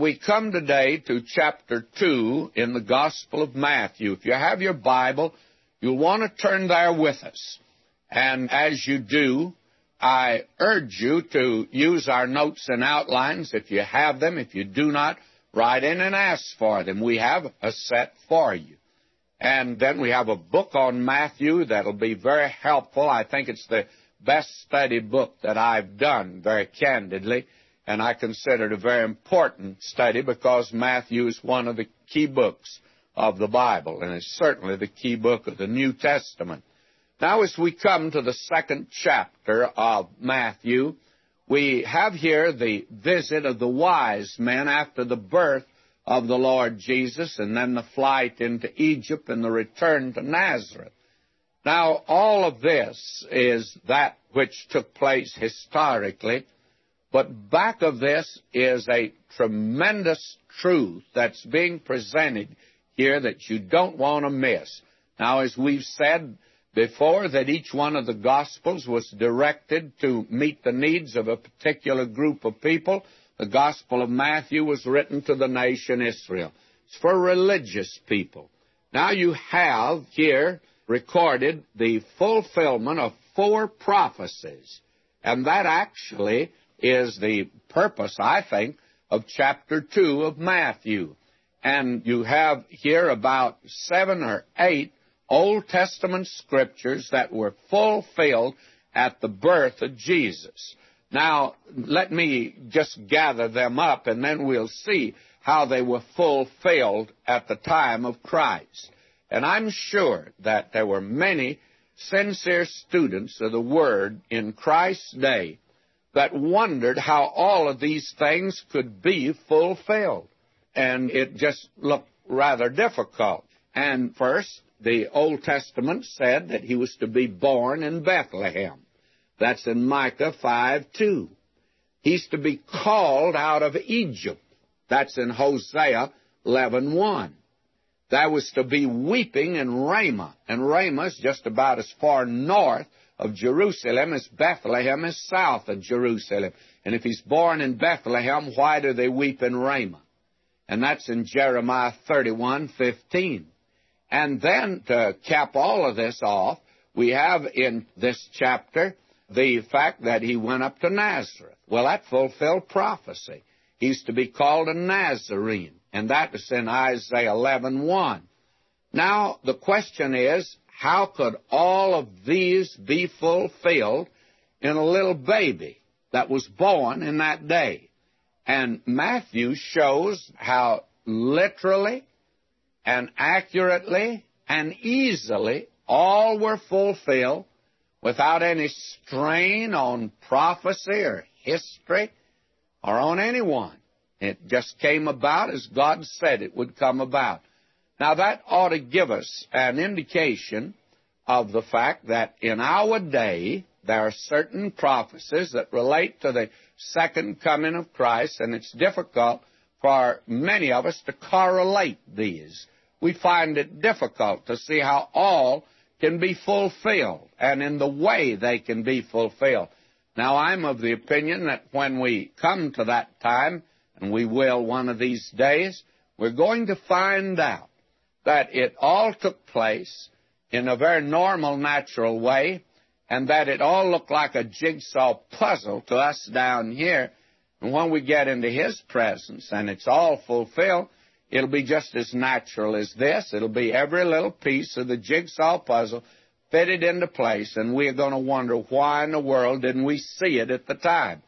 we come today to chapter 2 in the Gospel of Matthew. If you have your Bible, you'll want to turn there with us. And as you do, I urge you to use our notes and outlines if you have them. If you do not, write in and ask for them. We have a set for you. And then we have a book on Matthew that'll be very helpful. I think it's the best study book that I've done, very candidly. And I consider it a very important study because Matthew is one of the key books of the Bible, and it's certainly the key book of the New Testament. Now, as we come to the second chapter of Matthew, we have here the visit of the wise men after the birth of the Lord Jesus, and then the flight into Egypt and the return to Nazareth. Now, all of this is that which took place historically, but back of this is a tremendous truth that's being presented here that you don't want to miss. Now, as we've said before, that each one of the Gospels was directed to meet the needs of a particular group of people. The Gospel of Matthew was written to the nation Israel. It's for religious people. Now you have here recorded the fulfillment of four prophecies. And that actually is the purpose, I think, of chapter 2 of Matthew. And you have here about seven or eight Old Testament scriptures that were fulfilled at the birth of Jesus. Now, let me just gather them up and then we'll see how they were fulfilled at the time of Christ. And I'm sure that there were many sincere students of the Word in Christ's day that wondered how all of these things could be fulfilled. And it just looked rather difficult. And first, the Old Testament said that he was to be born in Bethlehem. That's in Micah 5 2. He's to be called out of Egypt. That's in Hosea 11 1. There was to be weeping in Ramah, and Ramah is just about as far north of Jerusalem as Bethlehem is south of Jerusalem. And if he's born in Bethlehem, why do they weep in Ramah? And that's in Jeremiah 31 15. And then to cap all of this off, we have in this chapter the fact that he went up to Nazareth. Well, that fulfilled prophecy. He's to be called a Nazarene, and that is in Isaiah 11:1. Now, the question is, how could all of these be fulfilled in a little baby that was born in that day? And Matthew shows how literally and accurately and easily all were fulfilled without any strain on prophecy or history or on anyone. It just came about as God said it would come about. Now that ought to give us an indication of the fact that in our day there are certain prophecies that relate to the second coming of Christ, and it's difficult for many of us to correlate these. We find it difficult to see how all can be fulfilled and in the way they can be fulfilled. Now, I'm of the opinion that when we come to that time, and we will one of these days, we're going to find out that it all took place in a very normal, natural way, and that it all looked like a jigsaw puzzle to us down here. And when we get into His presence and it's all fulfilled, it'll be just as natural as this. It'll be every little piece of the jigsaw puzzle fitted into place, and we're going to wonder why in the world didn't we see it at the time.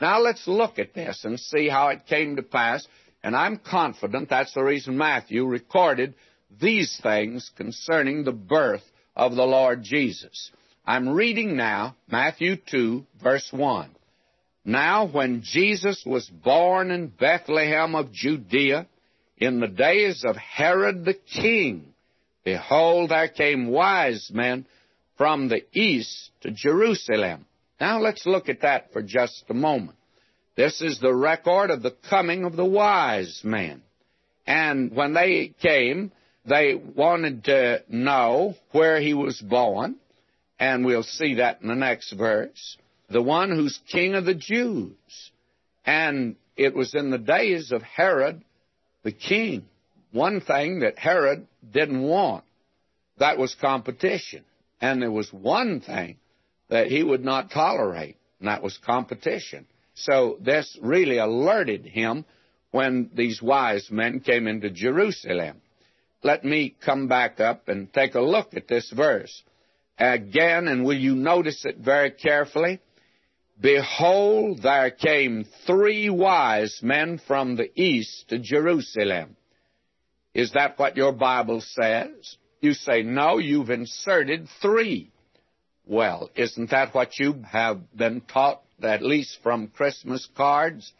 Now let's look at this and see how it came to pass, and I'm confident that's the reason Matthew recorded these things concerning the birth of the Lord Jesus. I'm reading now Matthew 2, verse 1. Now, when Jesus was born in Bethlehem of Judea, in the days of Herod the king, behold, there came wise men from the east to Jerusalem. Now, let's look at that for just a moment. This is the record of the coming of the wise men. And when they came, they wanted to know where he was born, and we'll see that in the next verse. The one who's king of the Jews. And it was in the days of Herod the king. One thing that Herod didn't want, that was competition. And there was one thing that he would not tolerate, and that was competition. So this really alerted him when these wise men came into Jerusalem. Let me come back up and take a look at this verse again, and will you notice it very carefully? Behold, there came three wise men from the east to Jerusalem. Is that what your Bible says? You say, no, you've inserted three. Well, isn't that what you have been taught, at least from Christmas cards?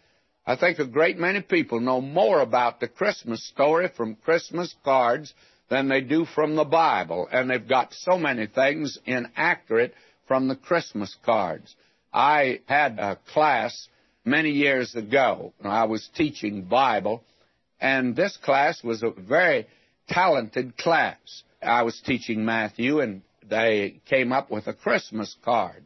I think a great many people know more about the Christmas story from Christmas cards than they do from the Bible, and they've got so many things inaccurate from the Christmas cards. I had a class many years ago. I was teaching Bible, and this class was a very talented class. I was teaching Matthew, and they came up with a Christmas card,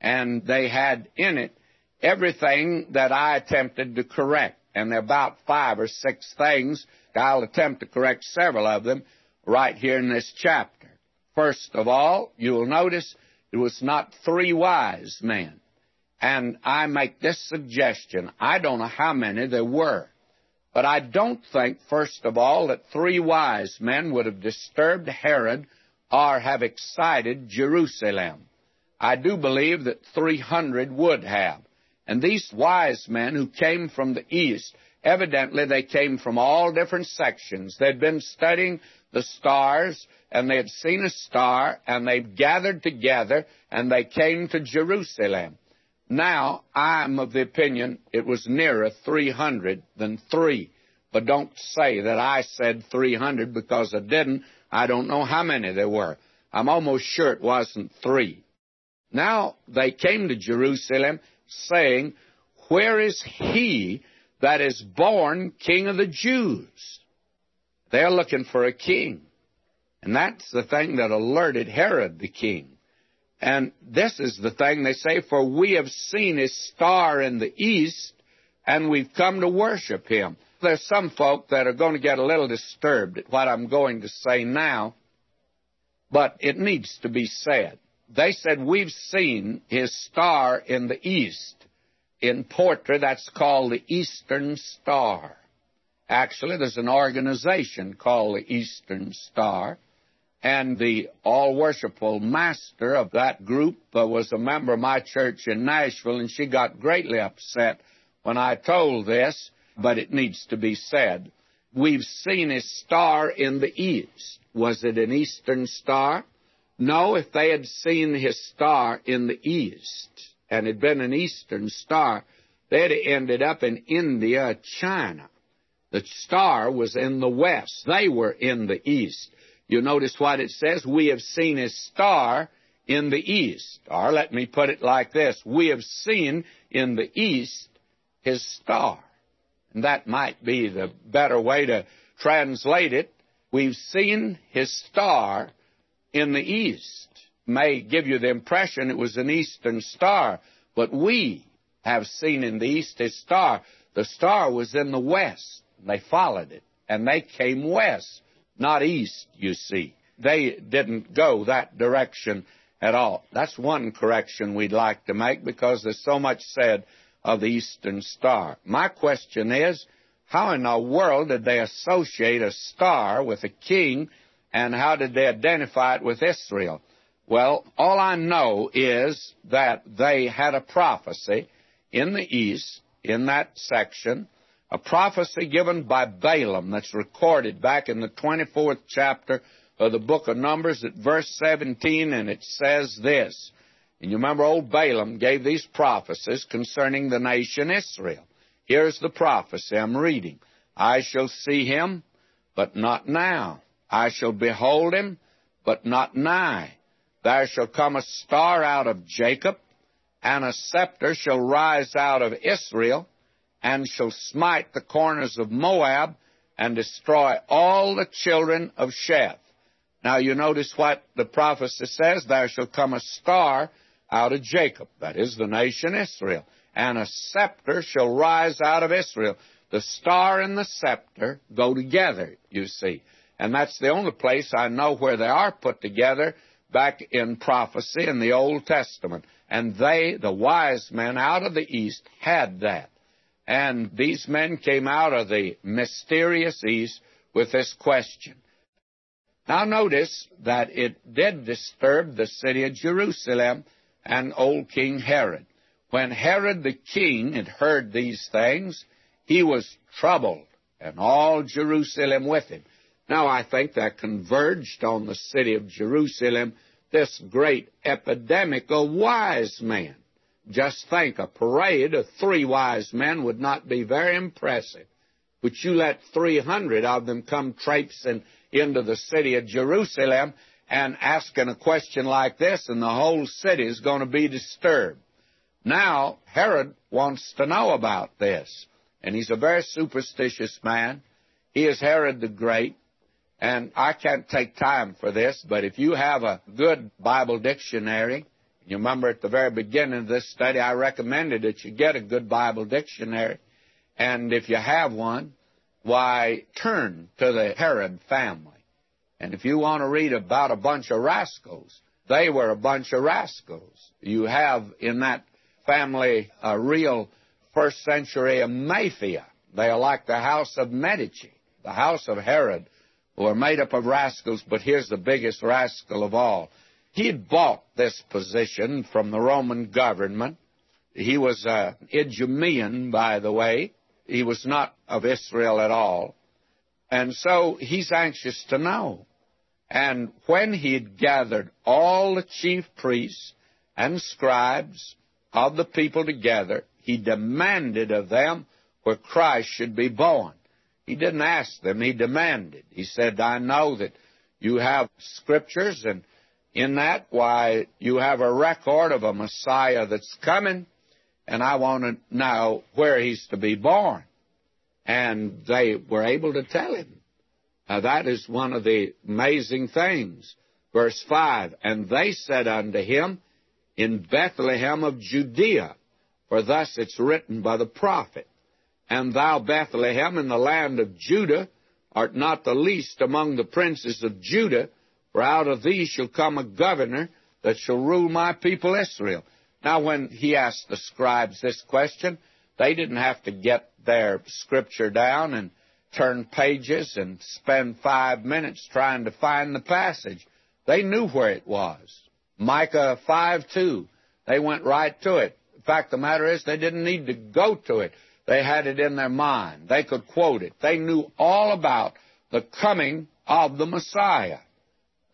and they had in it everything that I attempted to correct. And there are about five or six things. I'll attempt to correct several of them right here in this chapter. First of all, you'll notice it was not three wise men. And I make this suggestion. I don't know how many there were. But I don't think, first of all, that three wise men would have disturbed Herod or have excited Jerusalem. I do believe that 300 would have. And these wise men who came from the east, evidently they came from all different sections. They'd been studying the stars, and they had seen a star, and they gathered together, and they came to Jerusalem. Now, I'm of the opinion it was nearer 300 than 3. But don't say that I said 300 because I didn't. I don't know how many there were. I'm almost sure it wasn't 3. Now they came to Jerusalem saying, Where is he that is born King of the Jews? They're looking for a king. And that's the thing that alerted Herod the king. And this is the thing they say, for we have seen his star in the east, and we've come to worship him. There's some folk that are going to get a little disturbed at what I'm going to say now, but it needs to be said. They said, We've seen his star in the east. In poetry, that's called the Eastern Star. Actually, there's an organization called the Eastern Star and the all worshipful master of that group uh, was a member of my church in Nashville, and she got greatly upset when I told this, but it needs to be said. We've seen a star in the east. Was it an eastern star? No, if they had seen his star in the east and had been an eastern star, they'd have ended up in India, China. The star was in the west. They were in the east. You notice what it says? We have seen his star in the east. Or let me put it like this We have seen in the east his star. And that might be the better way to translate it. We've seen his star in the east. May give you the impression it was an eastern star, but we have seen in the east a star. The star was in the west. They followed it, and they came west not east, you see. They didn't go that direction at all. That's one correction we'd like to make because there's so much said of the Eastern Star. My question is, how in the world did they associate a star with a king and how did they identify it with Israel? Well, all I know is that they had a prophecy in the east, in that section, a prophecy given by Balaam that's recorded back in the 24th chapter of the book of Numbers at verse 17, and it says this. And you remember old Balaam gave these prophecies concerning the nation Israel. Here's the prophecy I'm reading. I shall see him, but not now. I shall behold him, but not nigh. There shall come a star out of Jacob, and a scepter shall rise out of Israel and shall smite the corners of Moab and destroy all the children of Sheth. Now you notice what the prophecy says there shall come a star out of Jacob, that is the nation Israel, and a scepter shall rise out of Israel. The star and the scepter go together, you see. And that's the only place I know where they are put together back in prophecy in the Old Testament. And they, the wise men out of the East, had that. And these men came out of the mysterious East with this question. Now notice that it did disturb the city of Jerusalem and old King Herod. When Herod the king had heard these things, he was troubled, and all Jerusalem with him. Now I think that converged on the city of Jerusalem this great epidemic of wise men. Just think, a parade of three wise men would not be very impressive. But you let 300 of them come traipsing into the city of Jerusalem and asking a question like this, and the whole city is going to be disturbed. Now, Herod wants to know about this, and he's a very superstitious man. He is Herod the Great, and I can't take time for this, but if you have a good Bible dictionary, you remember at the very beginning of this study, I recommended that you get a good Bible dictionary. And if you have one, why, turn to the Herod family. And if you want to read about a bunch of rascals, they were a bunch of rascals. You have in that family a real first century mafia. They are like the house of Medici, the house of Herod, who are made up of rascals, but here's the biggest rascal of all. He'd bought this position from the Roman government. He was an Idumean, by the way. He was not of Israel at all. And so he's anxious to know. And when he'd gathered all the chief priests and scribes of the people together, he demanded of them where Christ should be born. He didn't ask them, he demanded. He said, I know that you have scriptures, and in that, why, you have a record of a Messiah that's coming, and I want to know where he's to be born. And they were able to tell him. Now, that is one of the amazing things. Verse 5 And they said unto him, In Bethlehem of Judea, for thus it's written by the prophet. And thou, Bethlehem, in the land of Judah, art not the least among the princes of Judah, for out of thee shall come a governor that shall rule my people Israel. Now, when he asked the scribes this question, they didn't have to get their scripture down and turn pages and spend five minutes trying to find the passage. They knew where it was. Micah 5 2. They went right to it. In fact, the matter is, they didn't need to go to it. They had it in their mind. They could quote it. They knew all about the coming of the Messiah.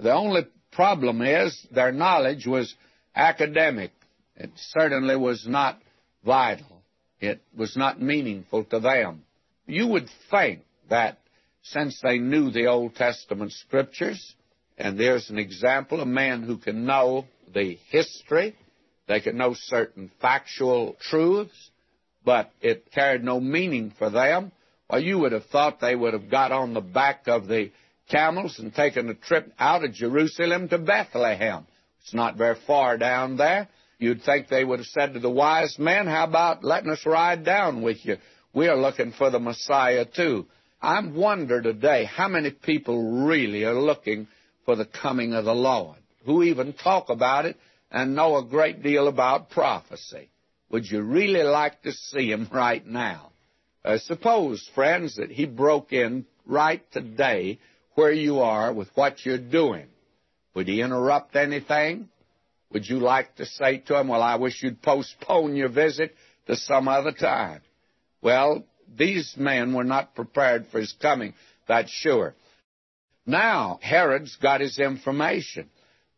The only problem is their knowledge was academic. It certainly was not vital. It was not meaningful to them. You would think that since they knew the Old Testament scriptures, and there's an example, a man who can know the history, they can know certain factual truths, but it carried no meaning for them. Well, you would have thought they would have got on the back of the camels and taken a trip out of Jerusalem to Bethlehem. It's not very far down there. You'd think they would have said to the wise men, How about letting us ride down with you? We are looking for the Messiah too. I wonder today how many people really are looking for the coming of the Lord, who even talk about it and know a great deal about prophecy. Would you really like to see him right now? Uh, suppose, friends, that he broke in right today where you are with what you're doing. Would he interrupt anything? Would you like to say to him, Well, I wish you'd postpone your visit to some other time? Well, these men were not prepared for his coming, that's sure. Now, Herod's got his information.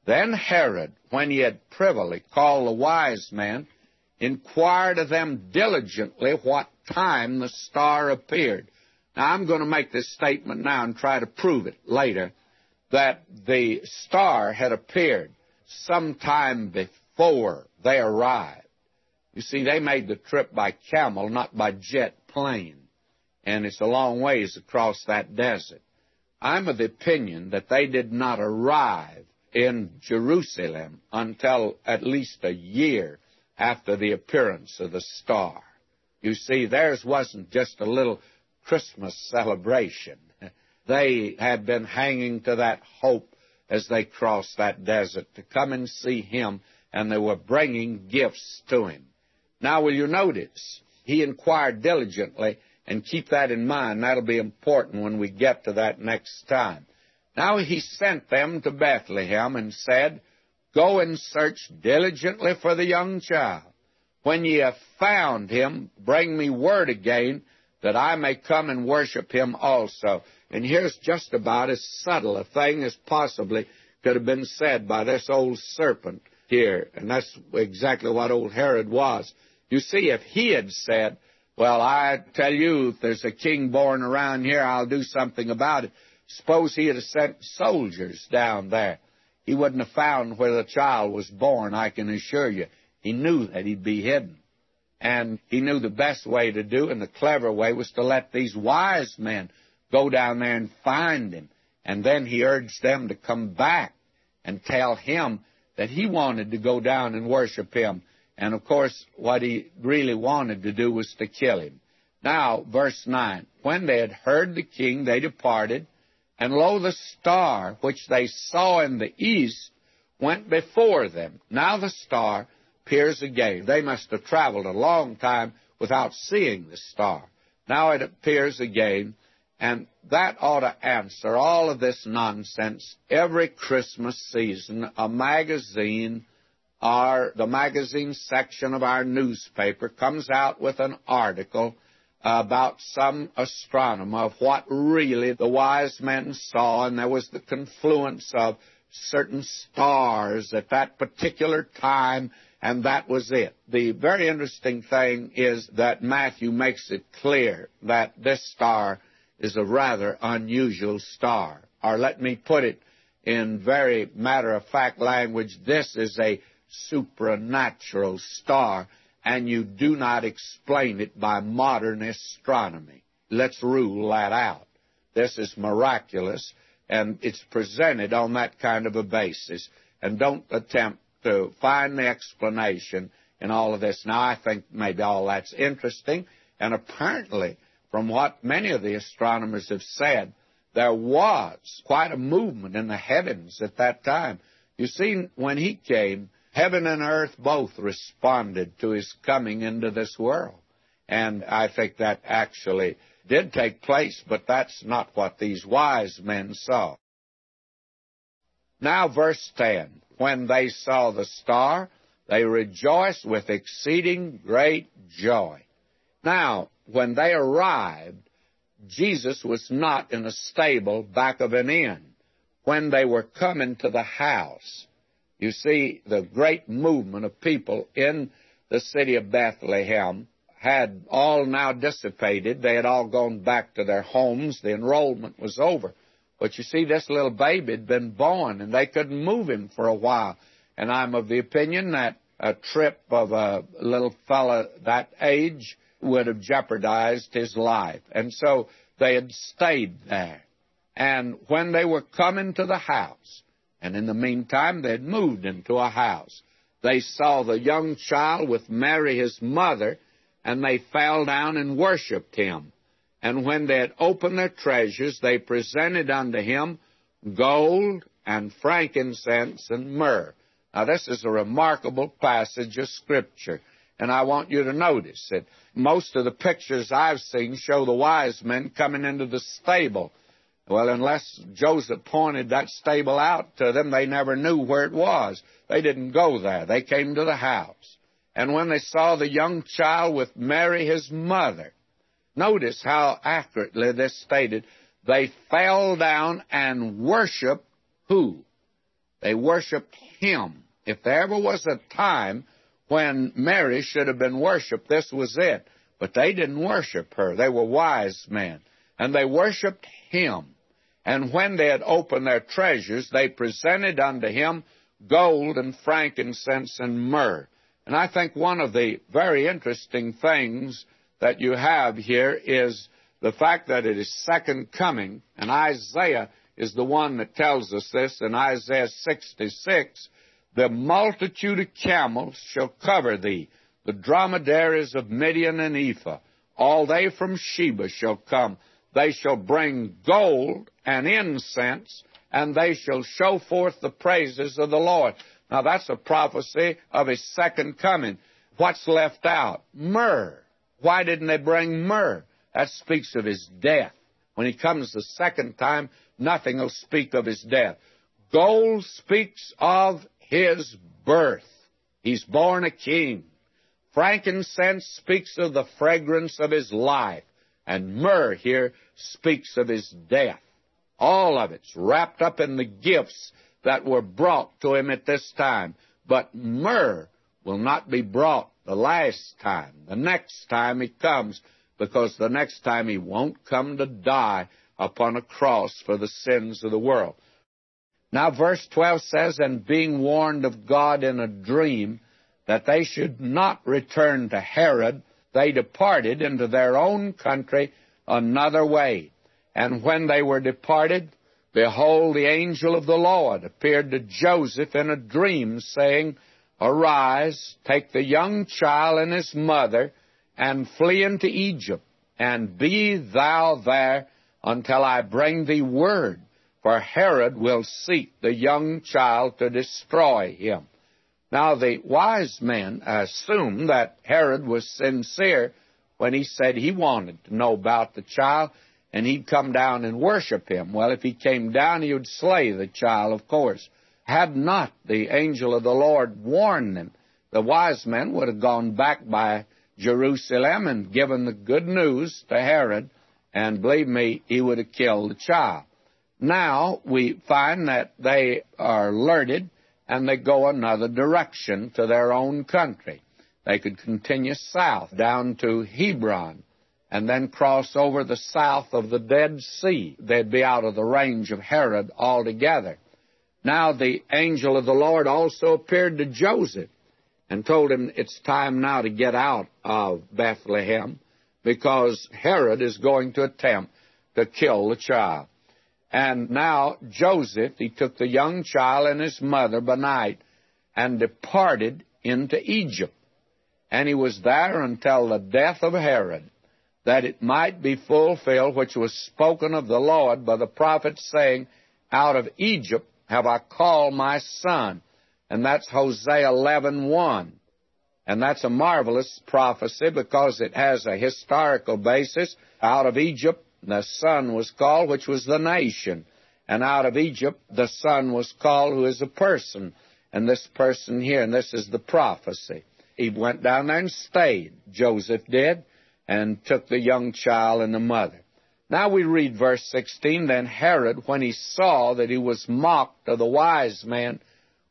Then Herod, when he had privily called the wise men, inquired of them diligently what time the star appeared. Now, I'm going to make this statement now and try to prove it later that the star had appeared sometime before they arrived. You see, they made the trip by camel, not by jet plane, and it's a long ways across that desert. I'm of the opinion that they did not arrive in Jerusalem until at least a year after the appearance of the star. You see, theirs wasn't just a little Christmas celebration. They had been hanging to that hope as they crossed that desert to come and see him, and they were bringing gifts to him. Now, will you notice? He inquired diligently, and keep that in mind. That'll be important when we get to that next time. Now he sent them to Bethlehem and said, Go and search diligently for the young child. When ye have found him, bring me word again that I may come and worship him also. And here's just about as subtle a thing as possibly could have been said by this old serpent here. And that's exactly what old Herod was. You see, if he had said, well, I tell you, if there's a king born around here, I'll do something about it. Suppose he had sent soldiers down there. He wouldn't have found where the child was born, I can assure you. He knew that he'd be hidden. And he knew the best way to do, and the clever way was to let these wise men go down there and find him. And then he urged them to come back and tell him that he wanted to go down and worship him. And of course, what he really wanted to do was to kill him. Now, verse 9. When they had heard the king, they departed, and lo, the star which they saw in the east went before them. Now the star appears again. They must have traveled a long time without seeing the star. Now it appears again, and that ought to answer all of this nonsense. Every Christmas season, a magazine or the magazine section of our newspaper comes out with an article about some astronomer of what really the wise men saw, and there was the confluence of certain stars at that particular time, and that was it. The very interesting thing is that Matthew makes it clear that this star is a rather unusual star. Or let me put it in very matter of fact language this is a supernatural star and you do not explain it by modern astronomy. Let's rule that out. This is miraculous, and it's presented on that kind of a basis. And don't attempt to find the explanation in all of this. Now, I think maybe all that's interesting, and apparently, from what many of the astronomers have said, there was quite a movement in the heavens at that time. You see, when he came, Heaven and earth both responded to his coming into this world. And I think that actually did take place, but that's not what these wise men saw. Now, verse 10 When they saw the star, they rejoiced with exceeding great joy. Now, when they arrived, Jesus was not in a stable back of an inn. When they were coming to the house, you see, the great movement of people in the city of Bethlehem had all now dissipated. They had all gone back to their homes. The enrollment was over. But you see, this little baby had been born, and they couldn't move him for a while. And I'm of the opinion that a trip of a little fellow that age would have jeopardized his life. And so they had stayed there. And when they were coming to the house, and in the meantime, they had moved into a house. They saw the young child with Mary, his mother, and they fell down and worshipped him. And when they had opened their treasures, they presented unto him gold and frankincense and myrrh. Now, this is a remarkable passage of Scripture. And I want you to notice that most of the pictures I've seen show the wise men coming into the stable well, unless Joseph pointed that stable out to them, they never knew where it was. They didn't go there. They came to the house. And when they saw the young child with Mary, his mother, notice how accurately this stated, they fell down and worshiped who? They worshiped him. If there ever was a time when Mary should have been worshiped, this was it. But they didn't worship her. They were wise men. And they worshiped him. And when they had opened their treasures, they presented unto him gold and frankincense and myrrh. And I think one of the very interesting things that you have here is the fact that it is second coming, and Isaiah is the one that tells us this in Isaiah 66 The multitude of camels shall cover thee, the dromedaries of Midian and Ephah. All they from Sheba shall come. They shall bring gold and incense, and they shall show forth the praises of the Lord. Now that's a prophecy of his second coming. What's left out? Myrrh. Why didn't they bring myrrh? That speaks of his death. When he comes the second time, nothing will speak of his death. Gold speaks of his birth. He's born a king. Frankincense speaks of the fragrance of his life. And myrrh here speaks of his death. All of it's wrapped up in the gifts that were brought to him at this time. But myrrh will not be brought the last time, the next time he comes, because the next time he won't come to die upon a cross for the sins of the world. Now, verse 12 says, And being warned of God in a dream that they should not return to Herod, they departed into their own country another way. And when they were departed, behold, the angel of the Lord appeared to Joseph in a dream, saying, Arise, take the young child and his mother, and flee into Egypt, and be thou there until I bring thee word for Herod will seek the young child to destroy him. Now, the wise men assumed that Herod was sincere when he said he wanted to know about the child and he'd come down and worship him. Well, if he came down, he would slay the child, of course. Had not the angel of the Lord warned them, the wise men would have gone back by Jerusalem and given the good news to Herod, and believe me, he would have killed the child. Now we find that they are alerted and they go another direction to their own country. They could continue south down to Hebron and then cross over the south of the Dead Sea. They'd be out of the range of Herod altogether. Now the angel of the Lord also appeared to Joseph and told him it's time now to get out of Bethlehem because Herod is going to attempt to kill the child. And now Joseph, he took the young child and his mother by night and departed into Egypt. And he was there until the death of Herod, that it might be fulfilled which was spoken of the Lord by the prophet, saying, Out of Egypt have I called my son. And that's Hosea 11.1. And that's a marvelous prophecy because it has a historical basis. Out of Egypt the son was called, which was the nation. And out of Egypt, the son was called, who is a person. And this person here, and this is the prophecy. He went down there and stayed, Joseph did, and took the young child and the mother. Now we read verse 16. Then Herod, when he saw that he was mocked of the wise men,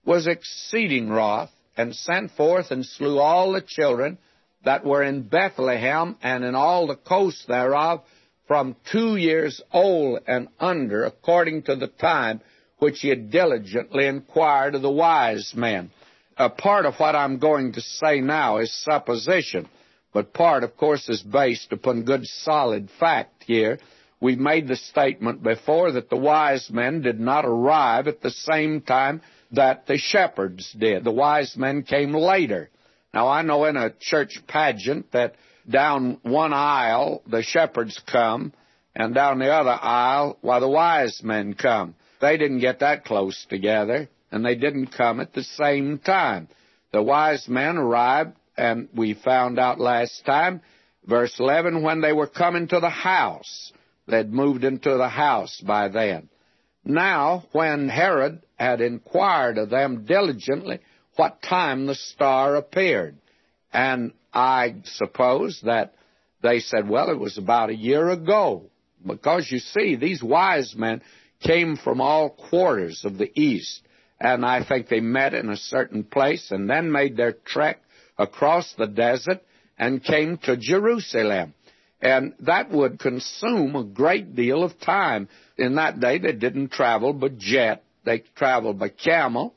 was exceeding wroth, and sent forth and slew all the children that were in Bethlehem and in all the coasts thereof, from two years old and under, according to the time which he had diligently inquired of the wise men. A part of what I'm going to say now is supposition, but part, of course, is based upon good solid fact here. We've made the statement before that the wise men did not arrive at the same time that the shepherds did. The wise men came later. Now, I know in a church pageant that down one aisle the shepherds come, and down the other aisle, why, the wise men come. They didn't get that close together, and they didn't come at the same time. The wise men arrived, and we found out last time, verse 11, when they were coming to the house. They'd moved into the house by then. Now, when Herod had inquired of them diligently what time the star appeared, and I suppose that they said, well, it was about a year ago. Because you see, these wise men came from all quarters of the East. And I think they met in a certain place and then made their trek across the desert and came to Jerusalem. And that would consume a great deal of time. In that day, they didn't travel by jet. They traveled by camel.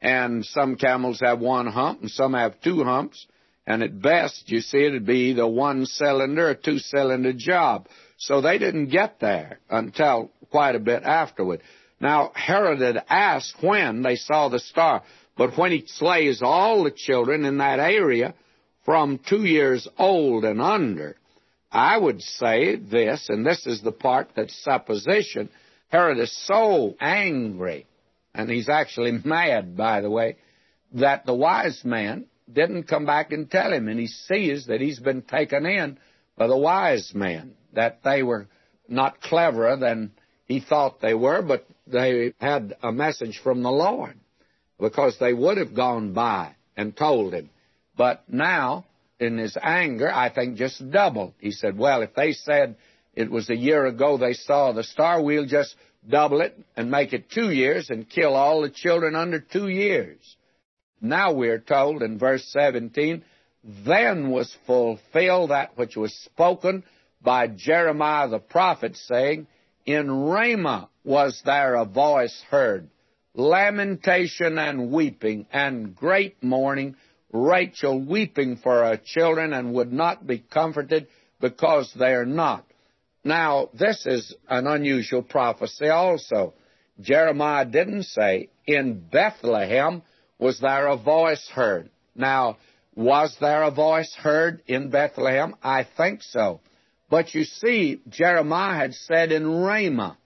And some camels have one hump and some have two humps. And at best, you see, it'd be either one cylinder or two cylinder job. So they didn't get there until quite a bit afterward. Now, Herod had asked when they saw the star. But when he slays all the children in that area from two years old and under, I would say this, and this is the part that's supposition. Herod is so angry, and he's actually mad, by the way, that the wise man didn't come back and tell him, and he sees that he's been taken in by the wise men, that they were not cleverer than he thought they were, but they had a message from the Lord because they would have gone by and told him. But now, in his anger, I think just doubled. He said, Well, if they said it was a year ago they saw the star, we'll just double it and make it two years and kill all the children under two years. Now we're told in verse 17, then was fulfilled that which was spoken by Jeremiah the prophet, saying, In Ramah was there a voice heard, lamentation and weeping, and great mourning, Rachel weeping for her children, and would not be comforted because they are not. Now, this is an unusual prophecy also. Jeremiah didn't say, In Bethlehem was there a voice heard. Now, was there a voice heard in Bethlehem? I think so. But you see, Jeremiah had said in Ramah,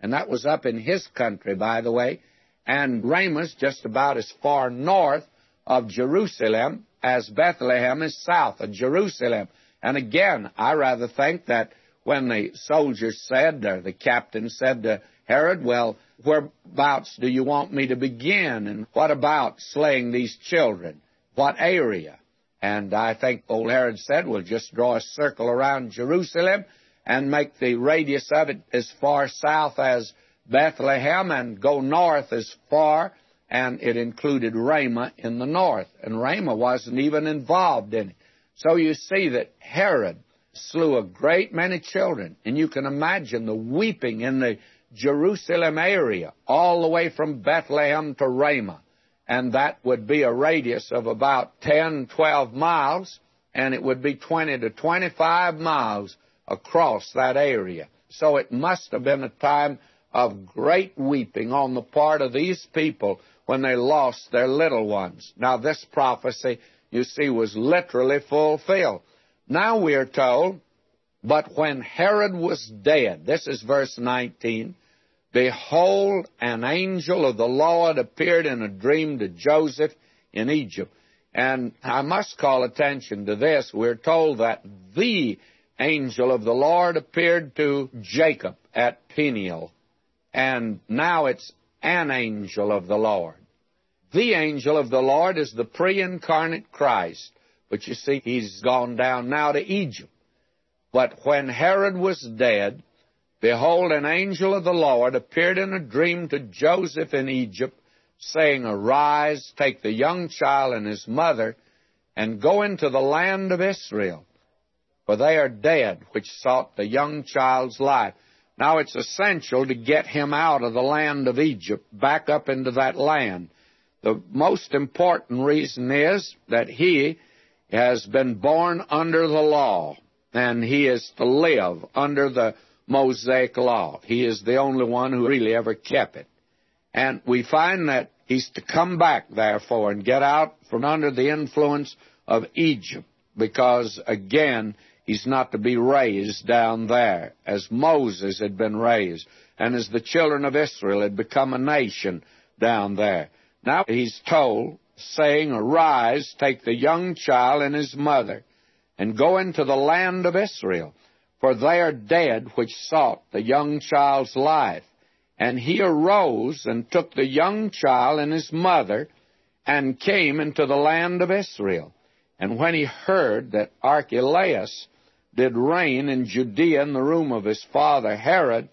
and that was up in his country, by the way, and Ramah's just about as far north of Jerusalem as Bethlehem is south of Jerusalem. And again, I rather think that when the soldiers said, or the captain said to Herod, well, whereabouts do you want me to begin? And what about slaying these children? What area? And I think old Herod said, we'll just draw a circle around Jerusalem and make the radius of it as far south as Bethlehem and go north as far, and it included Ramah in the north. And Ramah wasn't even involved in it. So you see that Herod slew a great many children, and you can imagine the weeping in the Jerusalem area, all the way from Bethlehem to Ramah and that would be a radius of about 10, 12 miles, and it would be 20 to 25 miles across that area. So it must have been a time of great weeping on the part of these people when they lost their little ones. Now, this prophecy, you see, was literally fulfilled. Now we are told, but when Herod was dead, this is verse 19, Behold, an angel of the Lord appeared in a dream to Joseph in Egypt. And I must call attention to this. We're told that the angel of the Lord appeared to Jacob at Peniel. And now it's an angel of the Lord. The angel of the Lord is the pre incarnate Christ. But you see, he's gone down now to Egypt. But when Herod was dead, Behold, an angel of the Lord appeared in a dream to Joseph in Egypt, saying, Arise, take the young child and his mother, and go into the land of Israel, for they are dead which sought the young child's life. Now it's essential to get him out of the land of Egypt, back up into that land. The most important reason is that he has been born under the law, and he is to live under the Mosaic law. He is the only one who really ever kept it. And we find that he's to come back, therefore, and get out from under the influence of Egypt, because, again, he's not to be raised down there as Moses had been raised, and as the children of Israel had become a nation down there. Now he's told, saying, Arise, take the young child and his mother, and go into the land of Israel for they are dead which sought the young child's life. And he arose and took the young child and his mother and came into the land of Israel. And when he heard that Archelaus did reign in Judea in the room of his father Herod,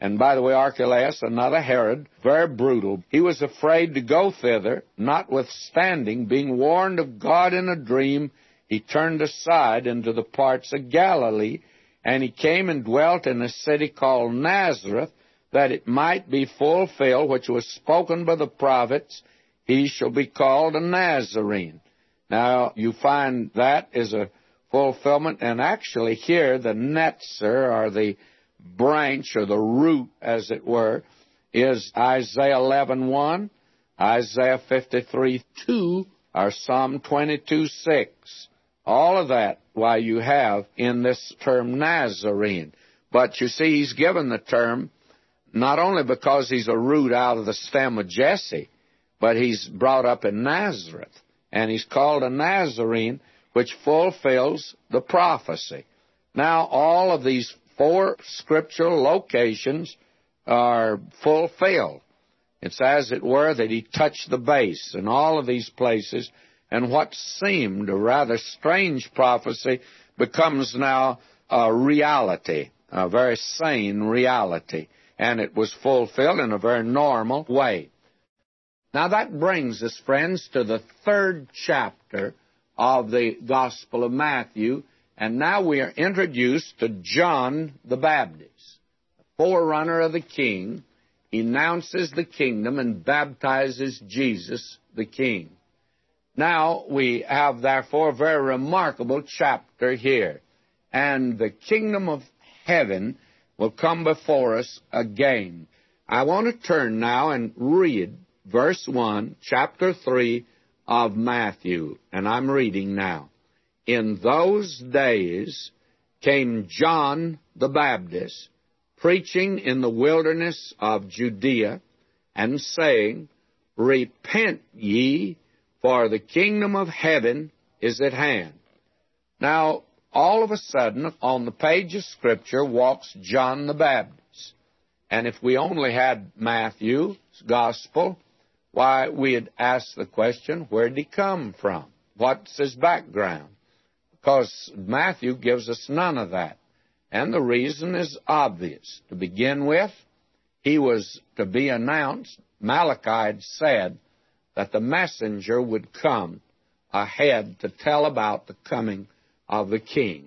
and by the way, Archelaus, another Herod, very brutal, he was afraid to go thither, notwithstanding, being warned of God in a dream, he turned aside into the parts of Galilee, and he came and dwelt in a city called Nazareth, that it might be fulfilled which was spoken by the prophets, he shall be called a Nazarene. Now, you find that is a fulfillment, and actually here the netzer, or the branch, or the root, as it were, is Isaiah 11.1, Isaiah 53 2, or Psalm 22 6. All of that, why you have in this term Nazarene. But you see, he's given the term not only because he's a root out of the stem of Jesse, but he's brought up in Nazareth. And he's called a Nazarene, which fulfills the prophecy. Now, all of these four scriptural locations are fulfilled. It's as it were that he touched the base in all of these places, and what seemed a rather strange prophecy becomes now a reality, a very sane reality, and it was fulfilled in a very normal way. Now that brings us, friends, to the third chapter of the Gospel of Matthew, and now we are introduced to John the Baptist, the forerunner of the King. Announces the kingdom and baptizes Jesus the King. Now we have, therefore, a very remarkable chapter here. And the kingdom of heaven will come before us again. I want to turn now and read verse 1, chapter 3 of Matthew. And I'm reading now. In those days came John the Baptist, preaching in the wilderness of Judea, and saying, Repent ye, for the kingdom of heaven is at hand. Now, all of a sudden, on the page of Scripture walks John the Baptist. And if we only had Matthew's Gospel, why, we had asked the question, where did he come from? What's his background? Because Matthew gives us none of that. And the reason is obvious. To begin with, he was to be announced. Malachi had said that the messenger would come ahead to tell about the coming of the king.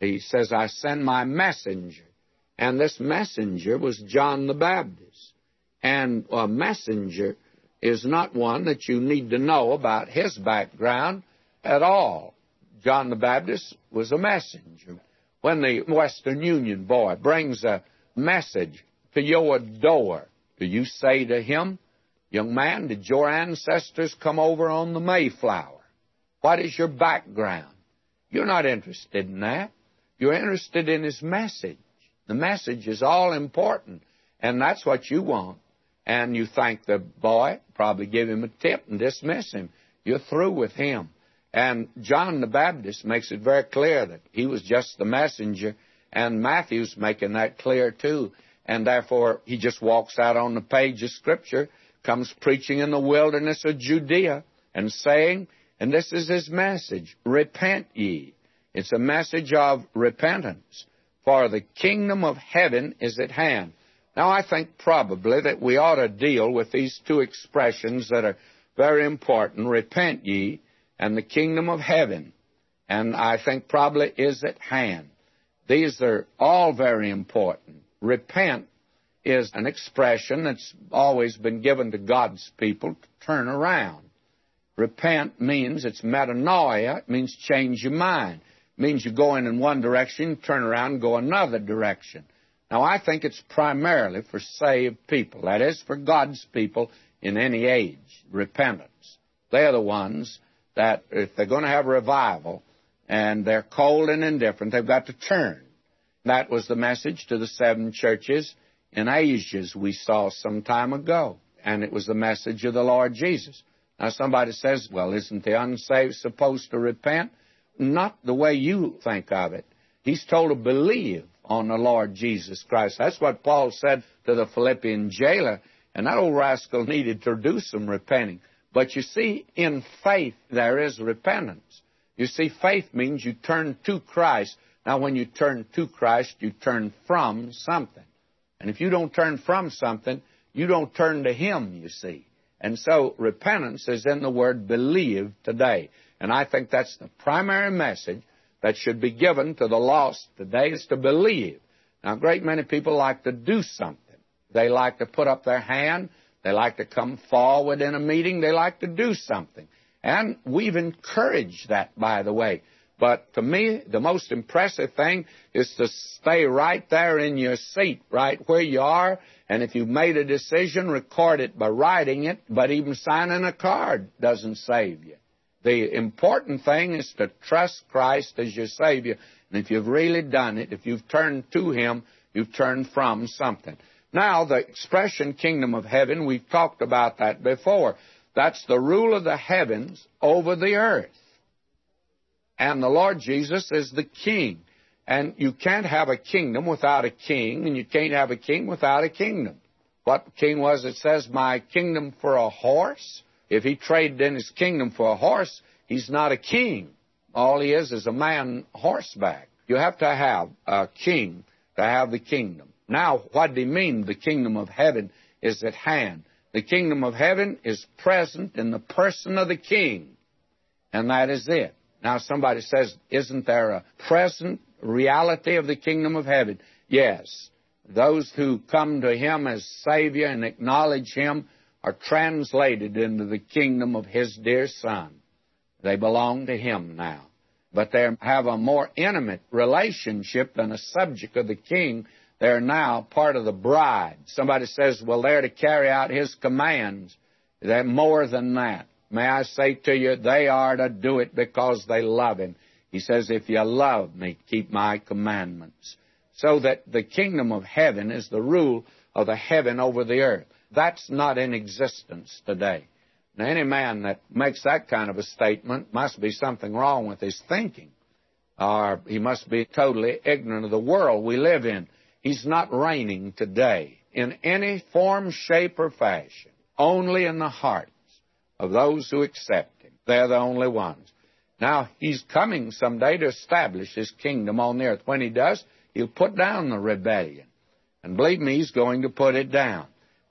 He says, I send my messenger. And this messenger was John the Baptist. And a messenger is not one that you need to know about his background at all. John the Baptist was a messenger. When the Western Union boy brings a message to your door, do you say to him, Young man, did your ancestors come over on the Mayflower? What is your background? You're not interested in that. You're interested in his message. The message is all important, and that's what you want. And you thank the boy, probably give him a tip and dismiss him. You're through with him. And John the Baptist makes it very clear that he was just the messenger, and Matthew's making that clear too. And therefore, he just walks out on the page of Scripture, comes preaching in the wilderness of Judea, and saying, and this is his message repent ye. It's a message of repentance, for the kingdom of heaven is at hand. Now, I think probably that we ought to deal with these two expressions that are very important repent ye and the kingdom of heaven, and I think probably is at hand. These are all very important. Repent is an expression that's always been given to God's people to turn around. Repent means it's metanoia, it means change your mind. It means you go in in one direction, turn around go another direction. Now, I think it's primarily for saved people. That is, for God's people in any age. Repentance. They're the ones that if they're going to have revival and they're cold and indifferent, they've got to turn. That was the message to the seven churches in Asia we saw some time ago. And it was the message of the Lord Jesus. Now somebody says, well, isn't the unsaved supposed to repent? Not the way you think of it. He's told to believe on the Lord Jesus Christ. That's what Paul said to the Philippian jailer. And that old rascal needed to do some repenting. But you see, in faith, there is repentance. You see, faith means you turn to Christ. Now, when you turn to Christ, you turn from something. And if you don't turn from something, you don't turn to Him, you see. And so, repentance is in the word believe today. And I think that's the primary message that should be given to the lost today is to believe. Now, a great many people like to do something. They like to put up their hand they like to come forward in a meeting. They like to do something. And we've encouraged that, by the way. But to me, the most impressive thing is to stay right there in your seat, right where you are. And if you've made a decision, record it by writing it. But even signing a card doesn't save you. The important thing is to trust Christ as your Savior. And if you've really done it, if you've turned to Him, you've turned from something. Now, the expression kingdom of heaven, we've talked about that before. That's the rule of the heavens over the earth. And the Lord Jesus is the king. And you can't have a kingdom without a king, and you can't have a king without a kingdom. What king was it says, My kingdom for a horse? If he traded in his kingdom for a horse, he's not a king. All he is is a man horseback. You have to have a king to have the kingdom. Now, what do he mean? The kingdom of heaven is at hand. The kingdom of heaven is present in the person of the king. And that is it. Now, somebody says, isn't there a present reality of the kingdom of heaven? Yes. Those who come to Him as Savior and acknowledge Him are translated into the kingdom of His dear Son. They belong to Him now. But they have a more intimate relationship than a subject of the king. They're now part of the bride. Somebody says, well, they're to carry out His commands. They're more than that. May I say to you, they are to do it because they love Him. He says, If you love me, keep my commandments. So that the kingdom of heaven is the rule of the heaven over the earth. That's not in existence today. Now, any man that makes that kind of a statement must be something wrong with his thinking, or he must be totally ignorant of the world we live in. He's not reigning today in any form, shape, or fashion, only in the hearts of those who accept him. They're the only ones. Now, he's coming someday to establish his kingdom on the earth. When he does, he'll put down the rebellion. And believe me, he's going to put it down.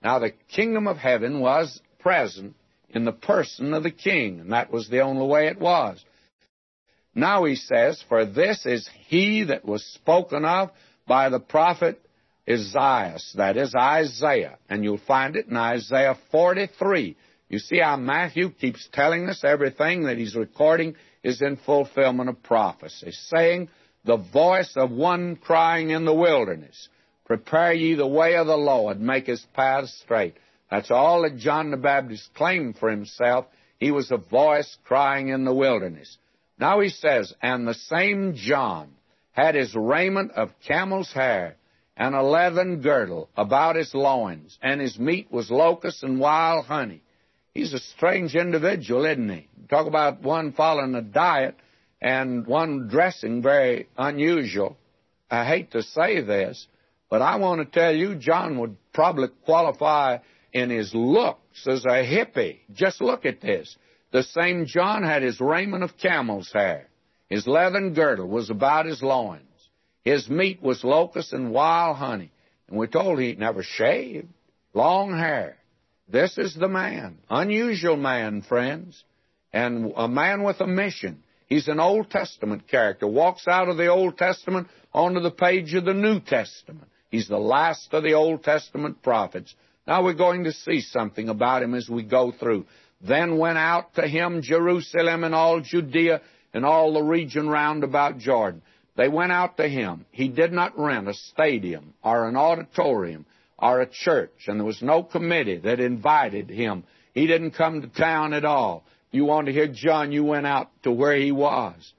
Now, the kingdom of heaven was present in the person of the king, and that was the only way it was. Now he says, For this is he that was spoken of by the prophet Isaiah, that is Isaiah, and you'll find it in Isaiah 43. You see how Matthew keeps telling us everything that he's recording is in fulfillment of prophecy, saying, The voice of one crying in the wilderness, Prepare ye the way of the Lord, make his paths straight. That's all that John the Baptist claimed for himself. He was a voice crying in the wilderness. Now he says, And the same John had his raiment of camel's hair, and a leathern girdle about his loins, and his meat was locusts and wild honey. He's a strange individual, isn't he? Talk about one following a diet and one dressing very unusual. I hate to say this, but I want to tell you, John would probably qualify in his looks as a hippie. Just look at this. The same John had his raiment of camel's hair. His leathern girdle was about his loins. His meat was locusts and wild honey. And we're told he never shaved. Long hair. This is the man. Unusual man, friends. And a man with a mission. He's an Old Testament character. Walks out of the Old Testament onto the page of the New Testament. He's the last of the Old Testament prophets. Now we're going to see something about him as we go through. Then went out to him Jerusalem and all Judea and all the region round about Jordan. They went out to him. He did not rent a stadium or an auditorium or a church, and there was no committee that invited him. He didn't come to town at all. You want to hear John, you went out to where he was.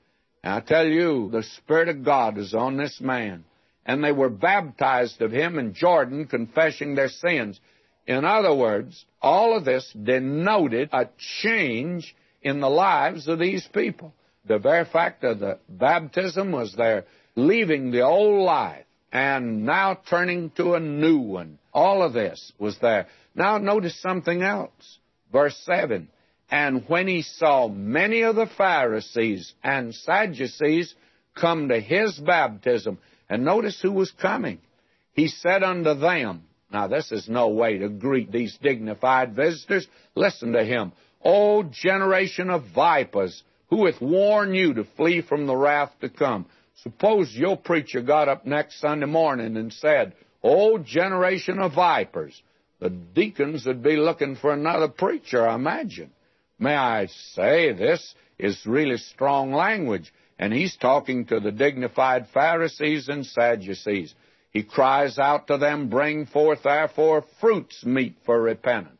And I tell you, the Spirit of God is on this man. And they were baptized of him in Jordan, confessing their sins. In other words, all of this denoted a change in the lives of these people. The very fact of the baptism was their leaving the old life and now turning to a new one. All of this was there. Now notice something else. Verse 7. And when he saw many of the Pharisees and Sadducees come to his baptism, and notice who was coming. He said unto them, Now this is no way to greet these dignified visitors. Listen to him. O generation of vipers, who hath warned you to flee from the wrath to come? Suppose your preacher got up next Sunday morning and said, Oh, generation of vipers. The deacons would be looking for another preacher, I imagine. May I say, this is really strong language. And he's talking to the dignified Pharisees and Sadducees. He cries out to them, Bring forth therefore fruits meet for repentance.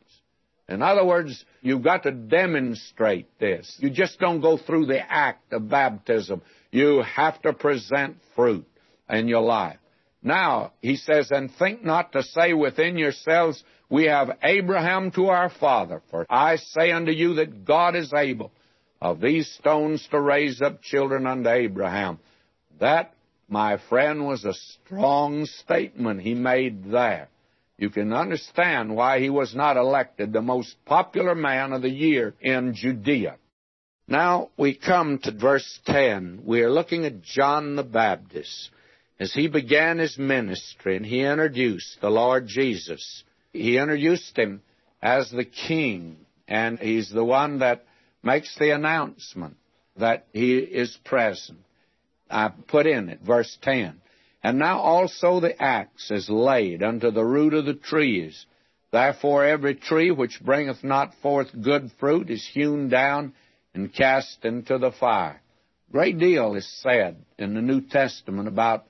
In other words, you've got to demonstrate this. You just don't go through the act of baptism. You have to present fruit in your life. Now, he says, And think not to say within yourselves, We have Abraham to our father. For I say unto you that God is able of these stones to raise up children unto Abraham. That, my friend, was a strong statement he made there. You can understand why he was not elected the most popular man of the year in Judea. Now we come to verse 10. We are looking at John the Baptist as he began his ministry and he introduced the Lord Jesus. He introduced him as the king, and he's the one that makes the announcement that he is present. I put in it, verse 10. And now also the axe is laid unto the root of the trees. Therefore every tree which bringeth not forth good fruit is hewn down and cast into the fire. Great deal is said in the New Testament about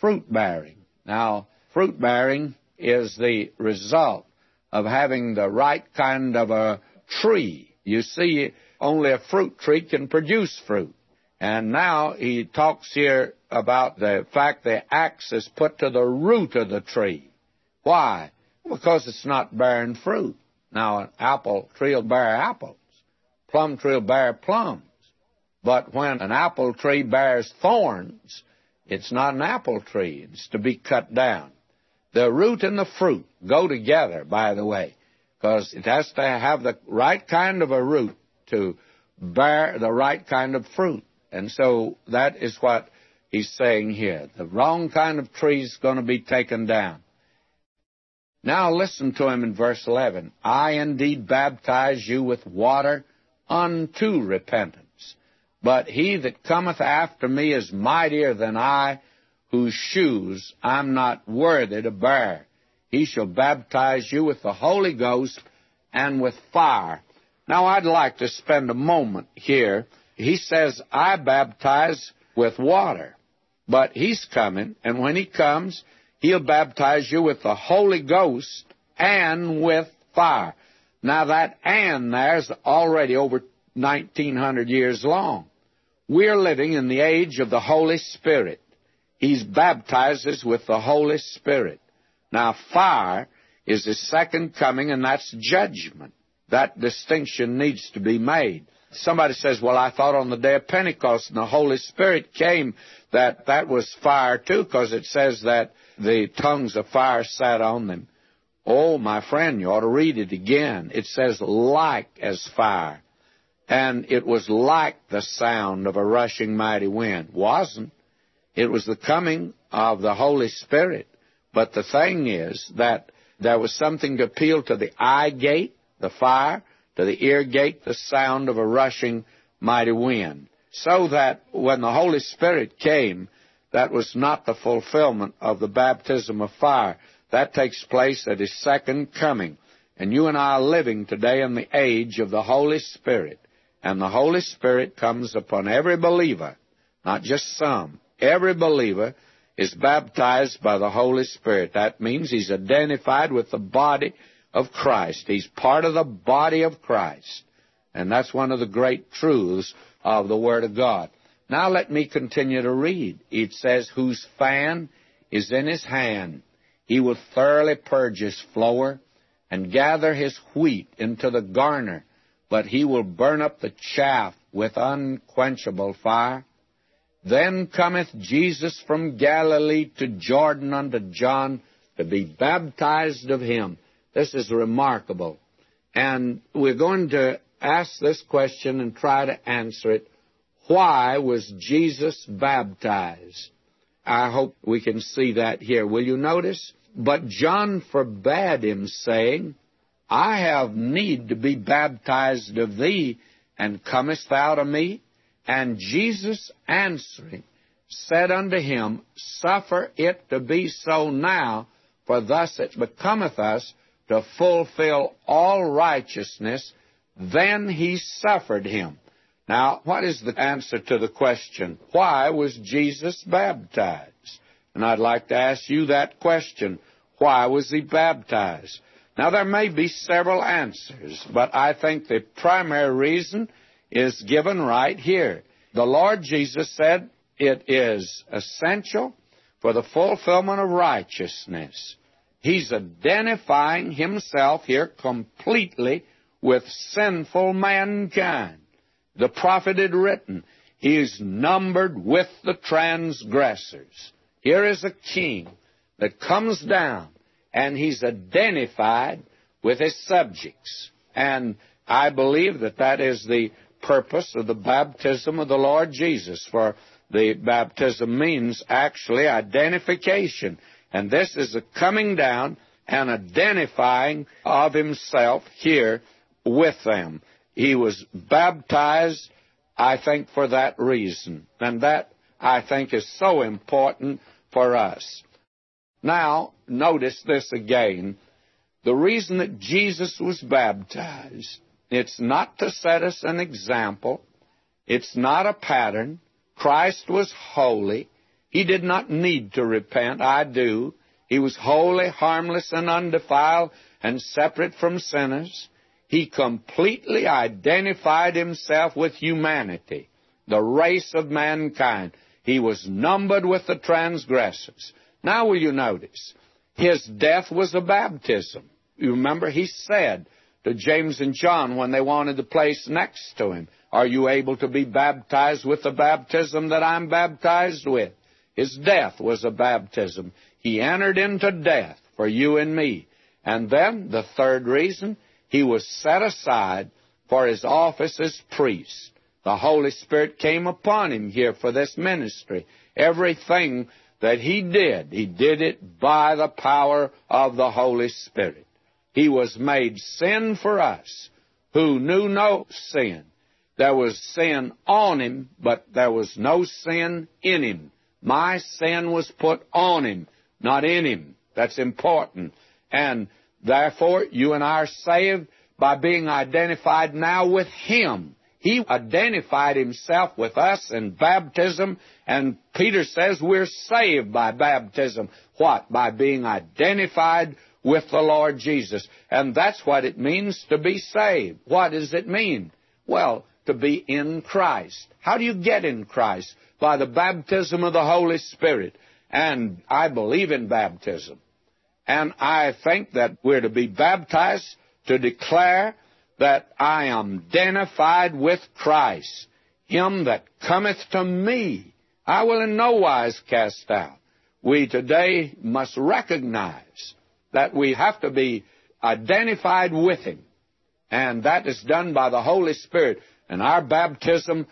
fruit bearing. Now, fruit bearing is the result of having the right kind of a tree. You see, only a fruit tree can produce fruit. And now he talks here about the fact the axe is put to the root of the tree. Why? Because it's not bearing fruit. Now, an apple tree will bear apples. Plum tree will bear plums. But when an apple tree bears thorns, it's not an apple tree. It's to be cut down. The root and the fruit go together, by the way, because it has to have the right kind of a root to bear the right kind of fruit. And so that is what he's saying here. The wrong kind of tree is going to be taken down. Now listen to him in verse 11. I indeed baptize you with water unto repentance. But he that cometh after me is mightier than I, whose shoes I'm not worthy to bear. He shall baptize you with the Holy Ghost and with fire. Now I'd like to spend a moment here. He says, I baptize with water. But he's coming, and when he comes, he'll baptize you with the Holy Ghost and with fire. Now that and there's already over 1900 years long. We're living in the age of the Holy Spirit. He's baptized us with the Holy Spirit. Now, fire is the second coming, and that's judgment. That distinction needs to be made. Somebody says, well, I thought on the day of Pentecost and the Holy Spirit came that that was fire too, because it says that the tongues of fire sat on them. Oh, my friend, you ought to read it again. It says like as fire and it was like the sound of a rushing mighty wind. Wasn't. It was the coming of the Holy Spirit. But the thing is that there was something to appeal to the eye gate, the fire, to the ear gate, the sound of a rushing mighty wind. So that when the Holy Spirit came, that was not the fulfillment of the baptism of fire. That takes place at His second coming. And you and I are living today in the age of the Holy Spirit and the Holy Spirit comes upon every believer, not just some. Every believer is baptized by the Holy Spirit. That means he's identified with the body of Christ. He's part of the body of Christ. And that's one of the great truths of the Word of God. Now let me continue to read. It says, Whose fan is in his hand. He will thoroughly purge his floor and gather his wheat into the garner but he will burn up the chaff with unquenchable fire. Then cometh Jesus from Galilee to Jordan unto John to be baptized of him. This is remarkable. And we're going to ask this question and try to answer it. Why was Jesus baptized? I hope we can see that here. Will you notice? But John forbade him, saying, I have need to be baptized of thee, and comest thou to me? And Jesus answering said unto him, Suffer it to be so now, for thus it becometh us to fulfill all righteousness. Then he suffered him. Now, what is the answer to the question, why was Jesus baptized? And I'd like to ask you that question. Why was he baptized? Now, there may be several answers, but I think the primary reason is given right here. The Lord Jesus said it is essential for the fulfillment of righteousness. He's identifying himself here completely with sinful mankind. The prophet had written, He is numbered with the transgressors. Here is a king that comes down and he's identified with his subjects. And I believe that that is the purpose of the baptism of the Lord Jesus, for the baptism means actually identification. And this is a coming down and identifying of himself here with them. He was baptized, I think, for that reason. And that, I think, is so important for us. Now, notice this again. The reason that Jesus was baptized, it's not to set us an example. It's not a pattern. Christ was holy. He did not need to repent. I do. He was holy, harmless, and undefiled, and separate from sinners. He completely identified himself with humanity, the race of mankind. He was numbered with the transgressors. Now, will you notice? His death was a baptism. You remember he said to James and John when they wanted the place next to him, Are you able to be baptized with the baptism that I'm baptized with? His death was a baptism. He entered into death for you and me. And then, the third reason, he was set aside for his office as priest. The Holy Spirit came upon him here for this ministry. Everything that he did, he did it by the power of the Holy Spirit. He was made sin for us who knew no sin. There was sin on him, but there was no sin in him. My sin was put on him, not in him. That's important. And Therefore, you and I are saved by being identified now with Him. He identified Himself with us in baptism, and Peter says we're saved by baptism. What? By being identified with the Lord Jesus. And that's what it means to be saved. What does it mean? Well, to be in Christ. How do you get in Christ? By the baptism of the Holy Spirit. And I believe in baptism. And I think that we're to be baptized to declare that I am identified with Christ. Him that cometh to me, I will in no wise cast out. We today must recognize that we have to be identified with Him. And that is done by the Holy Spirit. And our baptism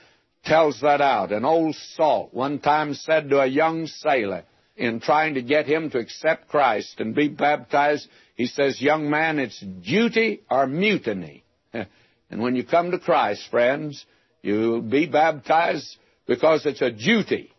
tells that out. An old salt one time said to a young sailor, in trying to get him to accept Christ and be baptized, he says, Young man, it's duty or mutiny. and when you come to Christ, friends, you'll be baptized because it's a duty.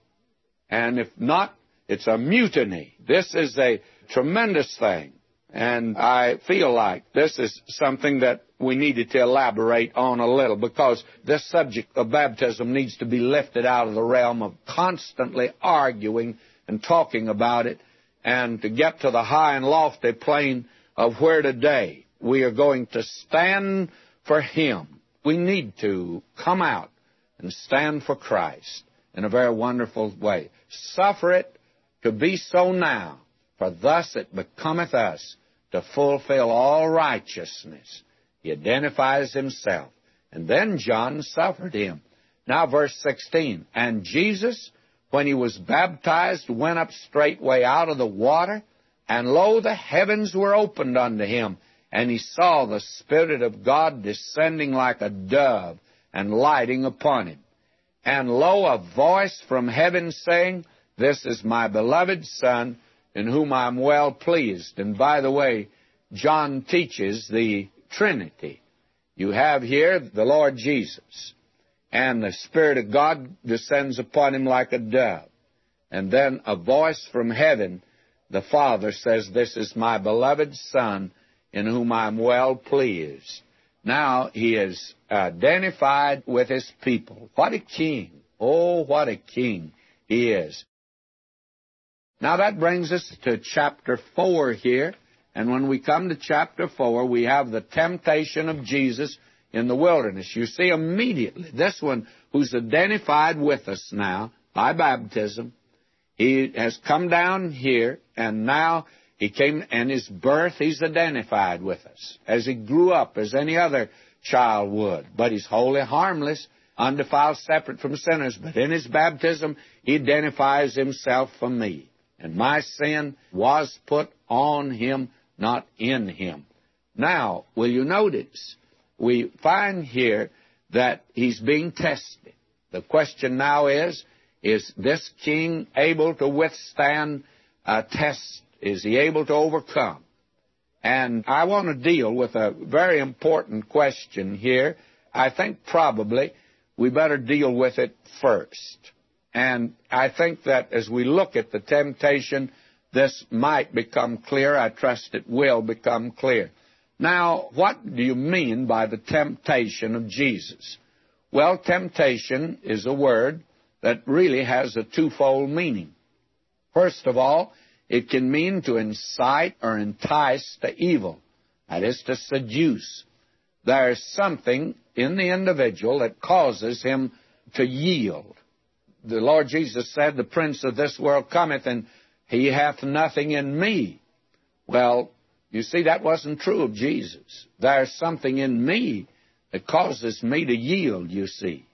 And if not, it's a mutiny. This is a tremendous thing. And I feel like this is something that we needed to elaborate on a little because this subject of baptism needs to be lifted out of the realm of constantly arguing and talking about it and to get to the high and lofty plane of where today we are going to stand for Him. We need to come out and stand for Christ in a very wonderful way. Suffer it to be so now, for thus it becometh us to fulfill all righteousness. He identifies himself. And then John suffered him. Now, verse 16. And Jesus, when he was baptized, went up straightway out of the water, and lo, the heavens were opened unto him, and he saw the Spirit of God descending like a dove and lighting upon him. And lo, a voice from heaven saying, This is my beloved Son, in whom I am well pleased. And by the way, John teaches the Trinity. You have here the Lord Jesus and the Spirit of God descends upon him like a dove. And then a voice from heaven, the Father says, This is my beloved Son, in whom I am well pleased. Now he is identified with his people. What a king. Oh, what a king he is. Now that brings us to chapter 4 here. And when we come to chapter 4, we have the temptation of Jesus in the wilderness. You see immediately this one who's identified with us now by baptism. He has come down here and now he came, and his birth, he's identified with us as he grew up, as any other child would. But he's wholly harmless, undefiled, separate from sinners. But in his baptism, he identifies himself for me. And my sin was put on him, not in him. Now, will you notice? We find here that he's being tested. The question now is, is this king able to withstand a test is he able to overcome? And I want to deal with a very important question here. I think probably we better deal with it first. And I think that as we look at the temptation, this might become clear. I trust it will become clear. Now, what do you mean by the temptation of Jesus? Well, temptation is a word that really has a twofold meaning. First of all, it can mean to incite or entice to evil, that is, to seduce. There's something in the individual that causes him to yield. The Lord Jesus said, The prince of this world cometh, and he hath nothing in me. Well, you see, that wasn't true of Jesus. There's something in me that causes me to yield, you see.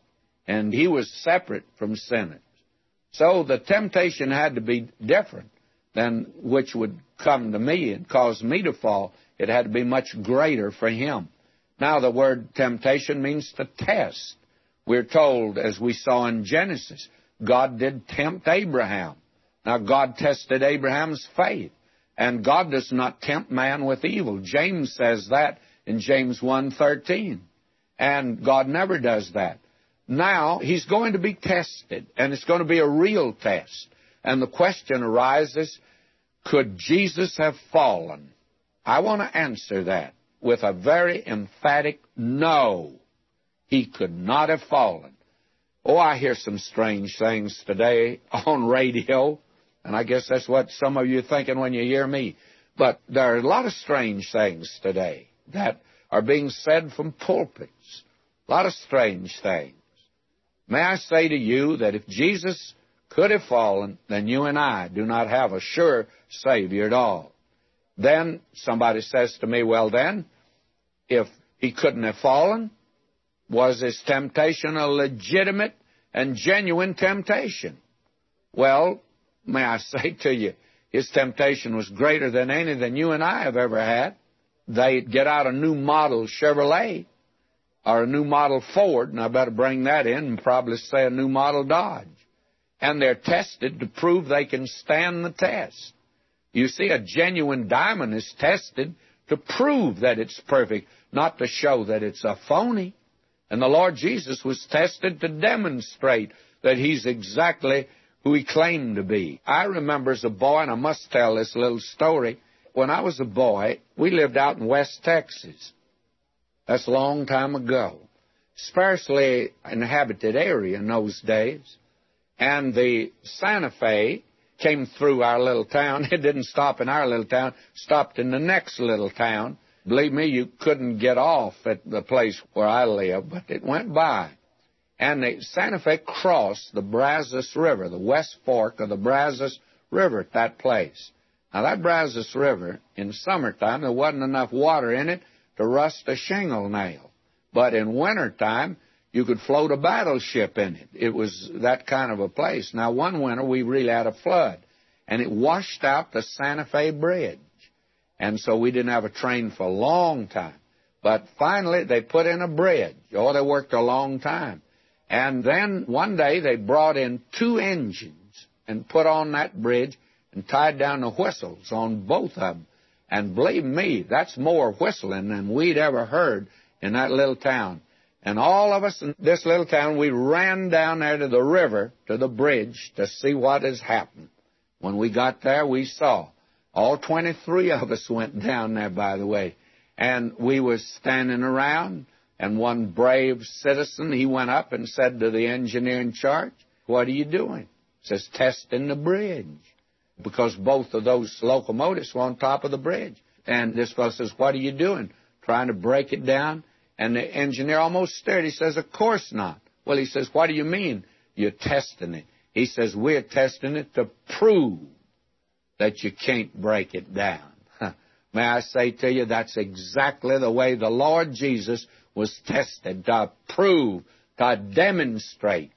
And he was separate from sinners. So the temptation had to be different than which would come to me and cause me to fall. It had to be much greater for him. Now, the word temptation means to test. We're told, as we saw in Genesis, God did tempt Abraham. Now, God tested Abraham's faith, and God does not tempt man with evil. James says that in James 1.13. And God never does that. Now, he's going to be tested, and it's going to be a real test. And the question arises could Jesus have fallen? I want to answer that with a very emphatic no. He could not have fallen. Oh, I hear some strange things today on radio, and I guess that's what some of you are thinking when you hear me. But there are a lot of strange things today that are being said from pulpits. A lot of strange things. May I say to you that if Jesus could have fallen, then you and I do not have a sure Savior at all. Then somebody says to me, well, then, if he couldn't have fallen, was his temptation a legitimate and genuine temptation? Well, may I say to you, his temptation was greater than any than you and I have ever had. They'd get out a new model Chevrolet or a new model Ford, and I better bring that in and probably say a new model Dodge and they're tested to prove they can stand the test. You see, a genuine diamond is tested to prove that it's perfect, not to show that it's a phony. And the Lord Jesus was tested to demonstrate that He's exactly who He claimed to be. I remember as a boy, and I must tell this little story. When I was a boy, we lived out in West Texas. That's a long time ago. Sparsely inhabited area in those days and the Santa Fe came through our little town. It didn't stop in our little town, stopped in the next little town. Believe me, you couldn't get off at the place where I live, but it went by. And the Santa Fe crossed the Brazos River, the west fork of the Brazos River at that place. Now, that Brazos River, in summertime, there wasn't enough water in it to rust a shingle nail. But in wintertime, you could float a battleship in it. It was that kind of a place. Now, one winter we really had a flood, and it washed out the Santa Fe Bridge. And so we didn't have a train for a long time. But finally, they put in a bridge. Oh, they worked a long time. And then one day they brought in two engines and put on that bridge and tied down the whistles on both of them. And believe me, that's more whistling than we'd ever heard in that little town. And all of us in this little town, we ran down there to the river, to the bridge, to see what has happened. When we got there, we saw. All 23 of us went down there, by the way. And we was standing around, and one brave citizen, he went up and said to the engineer in charge, What are you doing? He says, Testing the bridge. Because both of those locomotives were on top of the bridge. And this fellow says, What are you doing? Trying to break it down? And the engineer almost stared. He says, Of course not. Well, he says, What do you mean you're testing it? He says, We're testing it to prove that you can't break it down. May I say to you, that's exactly the way the Lord Jesus was tested to prove, to demonstrate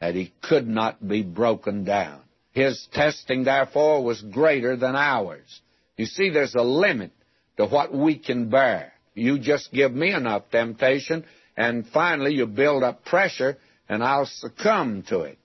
that he could not be broken down. His testing, therefore, was greater than ours. You see, there's a limit to what we can bear. You just give me enough temptation, and finally you build up pressure, and I'll succumb to it.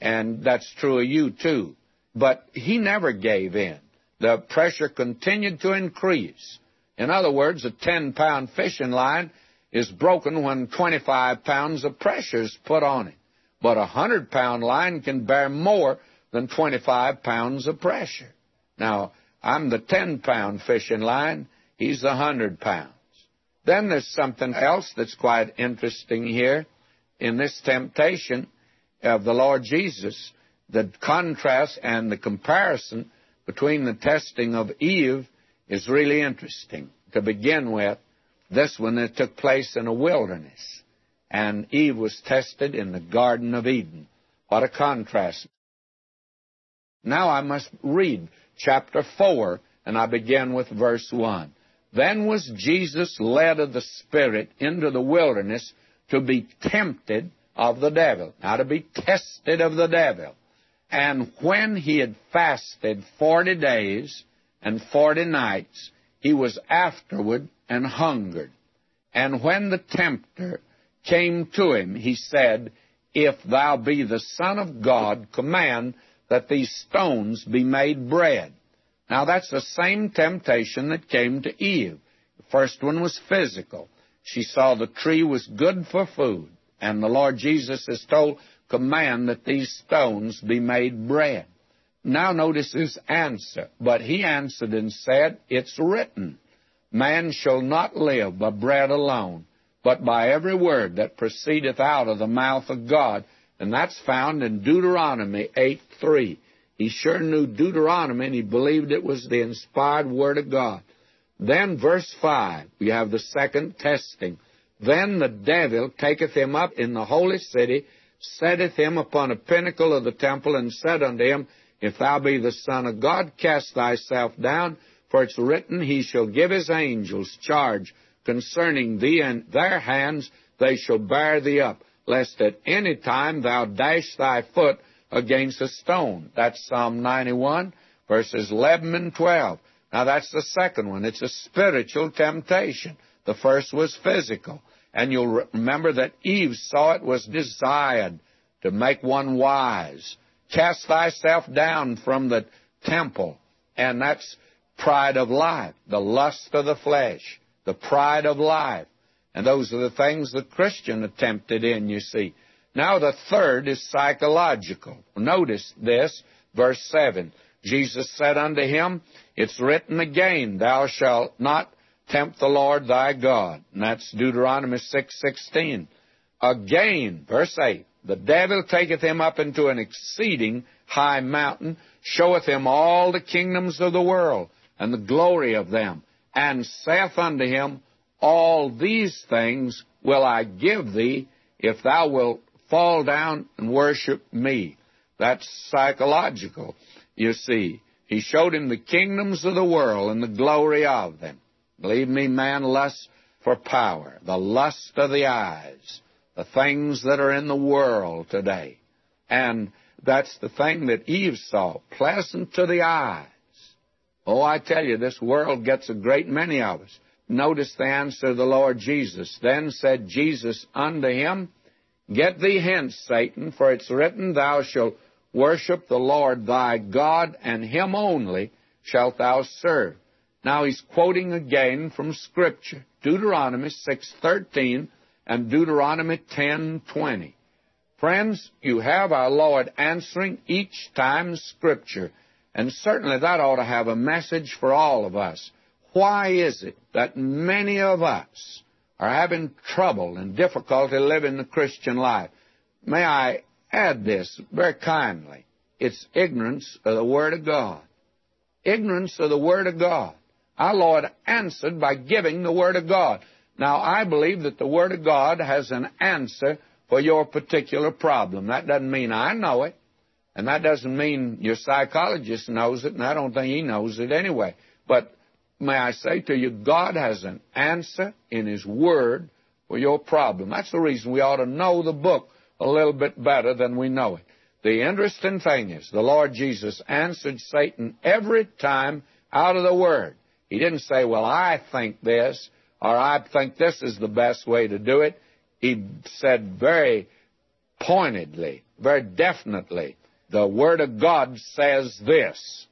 And that's true of you, too. But he never gave in. The pressure continued to increase. In other words, a 10 pound fishing line is broken when 25 pounds of pressure is put on it. But a 100 pound line can bear more than 25 pounds of pressure. Now, I'm the 10 pound fishing line, he's the 100 pounds. Then there's something else that's quite interesting here in this temptation of the Lord Jesus. The contrast and the comparison between the testing of Eve is really interesting. To begin with, this one that took place in a wilderness, and Eve was tested in the Garden of Eden. What a contrast. Now I must read chapter 4, and I begin with verse 1. Then was Jesus led of the Spirit into the wilderness to be tempted of the devil. Now, to be tested of the devil. And when he had fasted forty days and forty nights, he was afterward and hungered. And when the tempter came to him, he said, If thou be the Son of God, command that these stones be made bread. Now that's the same temptation that came to Eve. The first one was physical. She saw the tree was good for food, and the Lord Jesus is told, command that these stones be made bread. Now notice his answer. But he answered and said, It's written, Man shall not live by bread alone, but by every word that proceedeth out of the mouth of God. And that's found in Deuteronomy 8 3. He sure knew Deuteronomy and he believed it was the inspired word of God. Then, verse 5, we have the second testing. Then the devil taketh him up in the holy city setteth him upon a pinnacle of the temple, and said unto him, If thou be the Son of God, cast thyself down, for it's written, He shall give His angels charge concerning thee, and their hands they shall bear thee up, lest at any time thou dash thy foot against a stone. That's Psalm 91, verses 11 and 12. Now that's the second one. It's a spiritual temptation. The first was physical. And you'll remember that Eve saw it was desired to make one wise. Cast thyself down from the temple. And that's pride of life, the lust of the flesh, the pride of life. And those are the things the Christian attempted in, you see. Now the third is psychological. Notice this, verse 7. Jesus said unto him, It's written again, Thou shalt not tempt the Lord thy God. And that's Deuteronomy 6:16. Again, verse 8, the devil taketh him up into an exceeding high mountain, showeth him all the kingdoms of the world and the glory of them, and saith unto him, All these things will I give thee if thou wilt fall down and worship me. That's psychological, you see. He showed him the kingdoms of the world and the glory of them. Believe me, man lusts for power, the lust of the eyes, the things that are in the world today. And that's the thing that Eve saw, pleasant to the eyes. Oh, I tell you, this world gets a great many of us. Notice the answer of the Lord Jesus. Then said Jesus unto him, Get thee hence, Satan, for it's written, Thou shalt worship the Lord thy God, and him only shalt thou serve. Now he's quoting again from Scripture, Deuteronomy 6:13 and Deuteronomy 10:20. Friends, you have our Lord answering each time Scripture, and certainly that ought to have a message for all of us. why is it that many of us are having trouble and difficulty living the Christian life? May I add this very kindly? It's ignorance of the Word of God. Ignorance of the Word of God. Our Lord answered by giving the Word of God. Now, I believe that the Word of God has an answer for your particular problem. That doesn't mean I know it, and that doesn't mean your psychologist knows it, and I don't think he knows it anyway. But may I say to you, God has an answer in His Word for your problem. That's the reason we ought to know the book a little bit better than we know it. The interesting thing is, the Lord Jesus answered Satan every time out of the Word. He didn't say, Well, I think this, or I think this is the best way to do it. He said very pointedly, very definitely, the Word of God says this.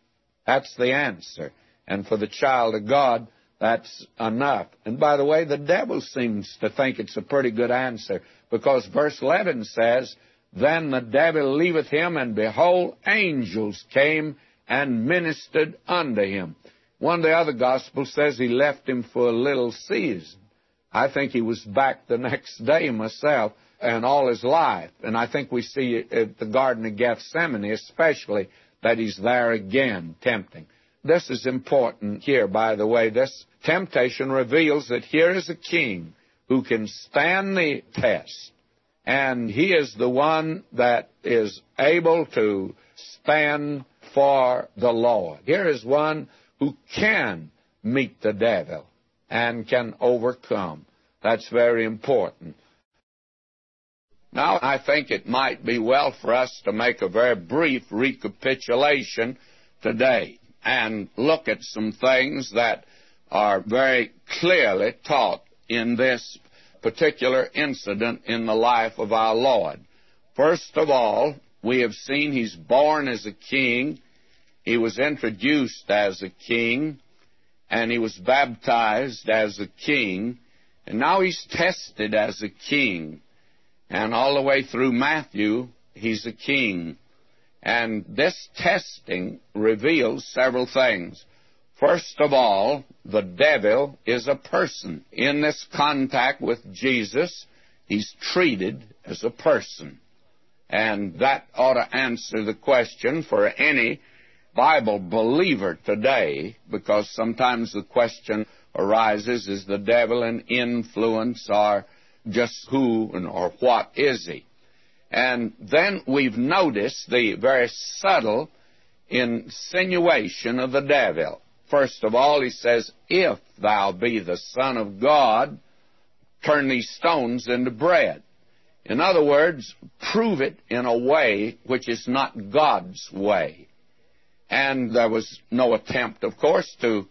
That's the answer. And for the child of God, that's enough. And by the way, the devil seems to think it's a pretty good answer because verse 11 says, Then the devil leaveth him, and behold, angels came and ministered unto him. One of the other Gospels says he left him for a little season. I think he was back the next day myself and all his life. And I think we see at the Garden of Gethsemane especially that he's there again tempting. This is important here, by the way. This temptation reveals that here is a king who can stand the test. And he is the one that is able to stand for the Lord. Here is one who can meet the devil and can overcome. That's very important. Now, I think it might be well for us to make a very brief recapitulation today and look at some things that are very clearly taught in this particular incident in the life of our Lord. First of all, we have seen he's born as a king, he was introduced as a king, and he was baptized as a king, and now he's tested as a king. And all the way through Matthew, he's a king. And this testing reveals several things. First of all, the devil is a person. In this contact with Jesus, he's treated as a person. And that ought to answer the question for any Bible believer today, because sometimes the question arises is the devil an influence or just who and or what is he? And then we've noticed the very subtle insinuation of the devil. First of all, he says, If thou be the Son of God, turn these stones into bread. In other words, prove it in a way which is not God's way. And there was no attempt, of course, to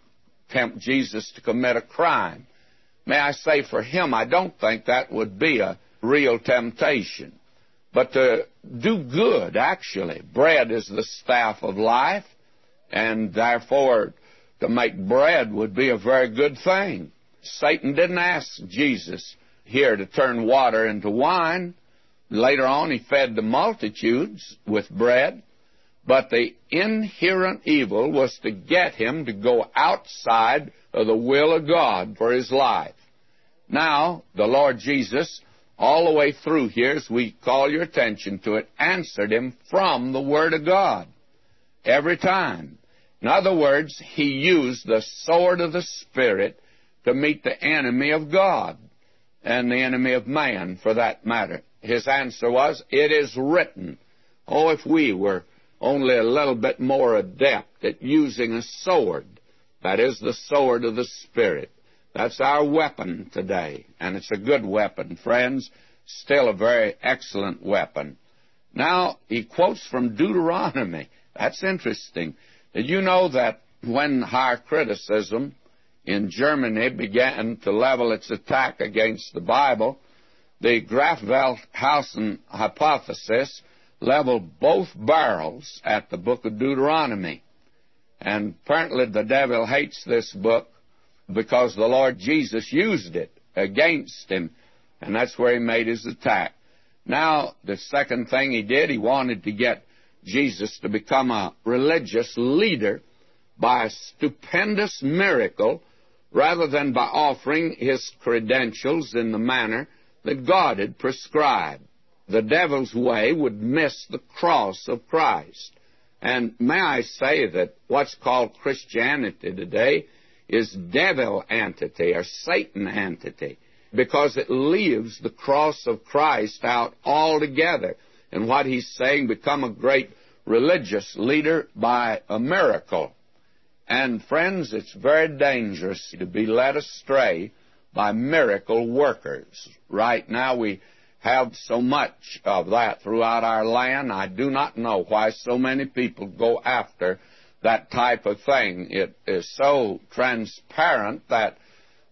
tempt Jesus to commit a crime. May I say for him, I don't think that would be a real temptation. But to do good, actually. Bread is the staff of life, and therefore to make bread would be a very good thing. Satan didn't ask Jesus here to turn water into wine. Later on, he fed the multitudes with bread. But the inherent evil was to get him to go outside of the will of God for his life. Now, the Lord Jesus, all the way through here, as we call your attention to it, answered him from the Word of God. Every time. In other words, he used the sword of the Spirit to meet the enemy of God and the enemy of man, for that matter. His answer was, It is written. Oh, if we were only a little bit more adept at using a sword. That is the sword of the Spirit. That's our weapon today, and it's a good weapon, friends. Still a very excellent weapon. Now, he quotes from Deuteronomy. That's interesting. Did you know that when higher criticism in Germany began to level its attack against the Bible, the Graf Wellhausen hypothesis leveled both barrels at the book of Deuteronomy. And apparently the devil hates this book because the Lord Jesus used it against him, and that's where he made his attack. Now, the second thing he did, he wanted to get Jesus to become a religious leader by a stupendous miracle rather than by offering his credentials in the manner that God had prescribed. The devil's way would miss the cross of Christ. And may I say that what's called Christianity today is devil entity or Satan entity because it leaves the cross of Christ out altogether. And what he's saying, become a great religious leader by a miracle. And friends, it's very dangerous to be led astray by miracle workers. Right now we have so much of that throughout our land. I do not know why so many people go after that type of thing. It is so transparent that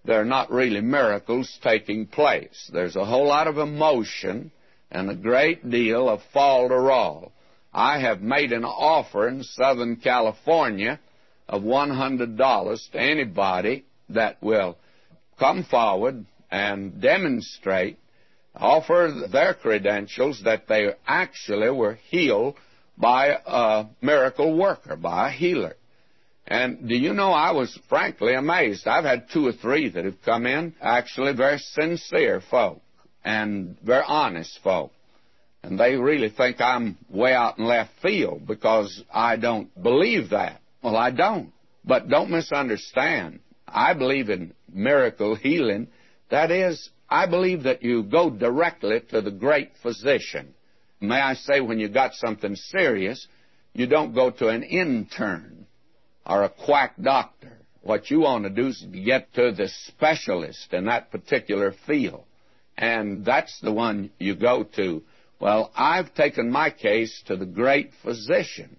there are not really miracles taking place. There's a whole lot of emotion and a great deal of falderall. I have made an offer in Southern California of $100 to anybody that will come forward and demonstrate, offer their credentials that they actually were healed by a miracle worker, by a healer. And do you know, I was frankly amazed. I've had two or three that have come in, actually very sincere folk and very honest folk. And they really think I'm way out in left field because I don't believe that. Well, I don't. But don't misunderstand. I believe in miracle healing. That is, I believe that you go directly to the great physician. May I say, when you got something serious, you don't go to an intern or a quack doctor. What you want to do is get to the specialist in that particular field. And that's the one you go to. Well, I've taken my case to the great physician.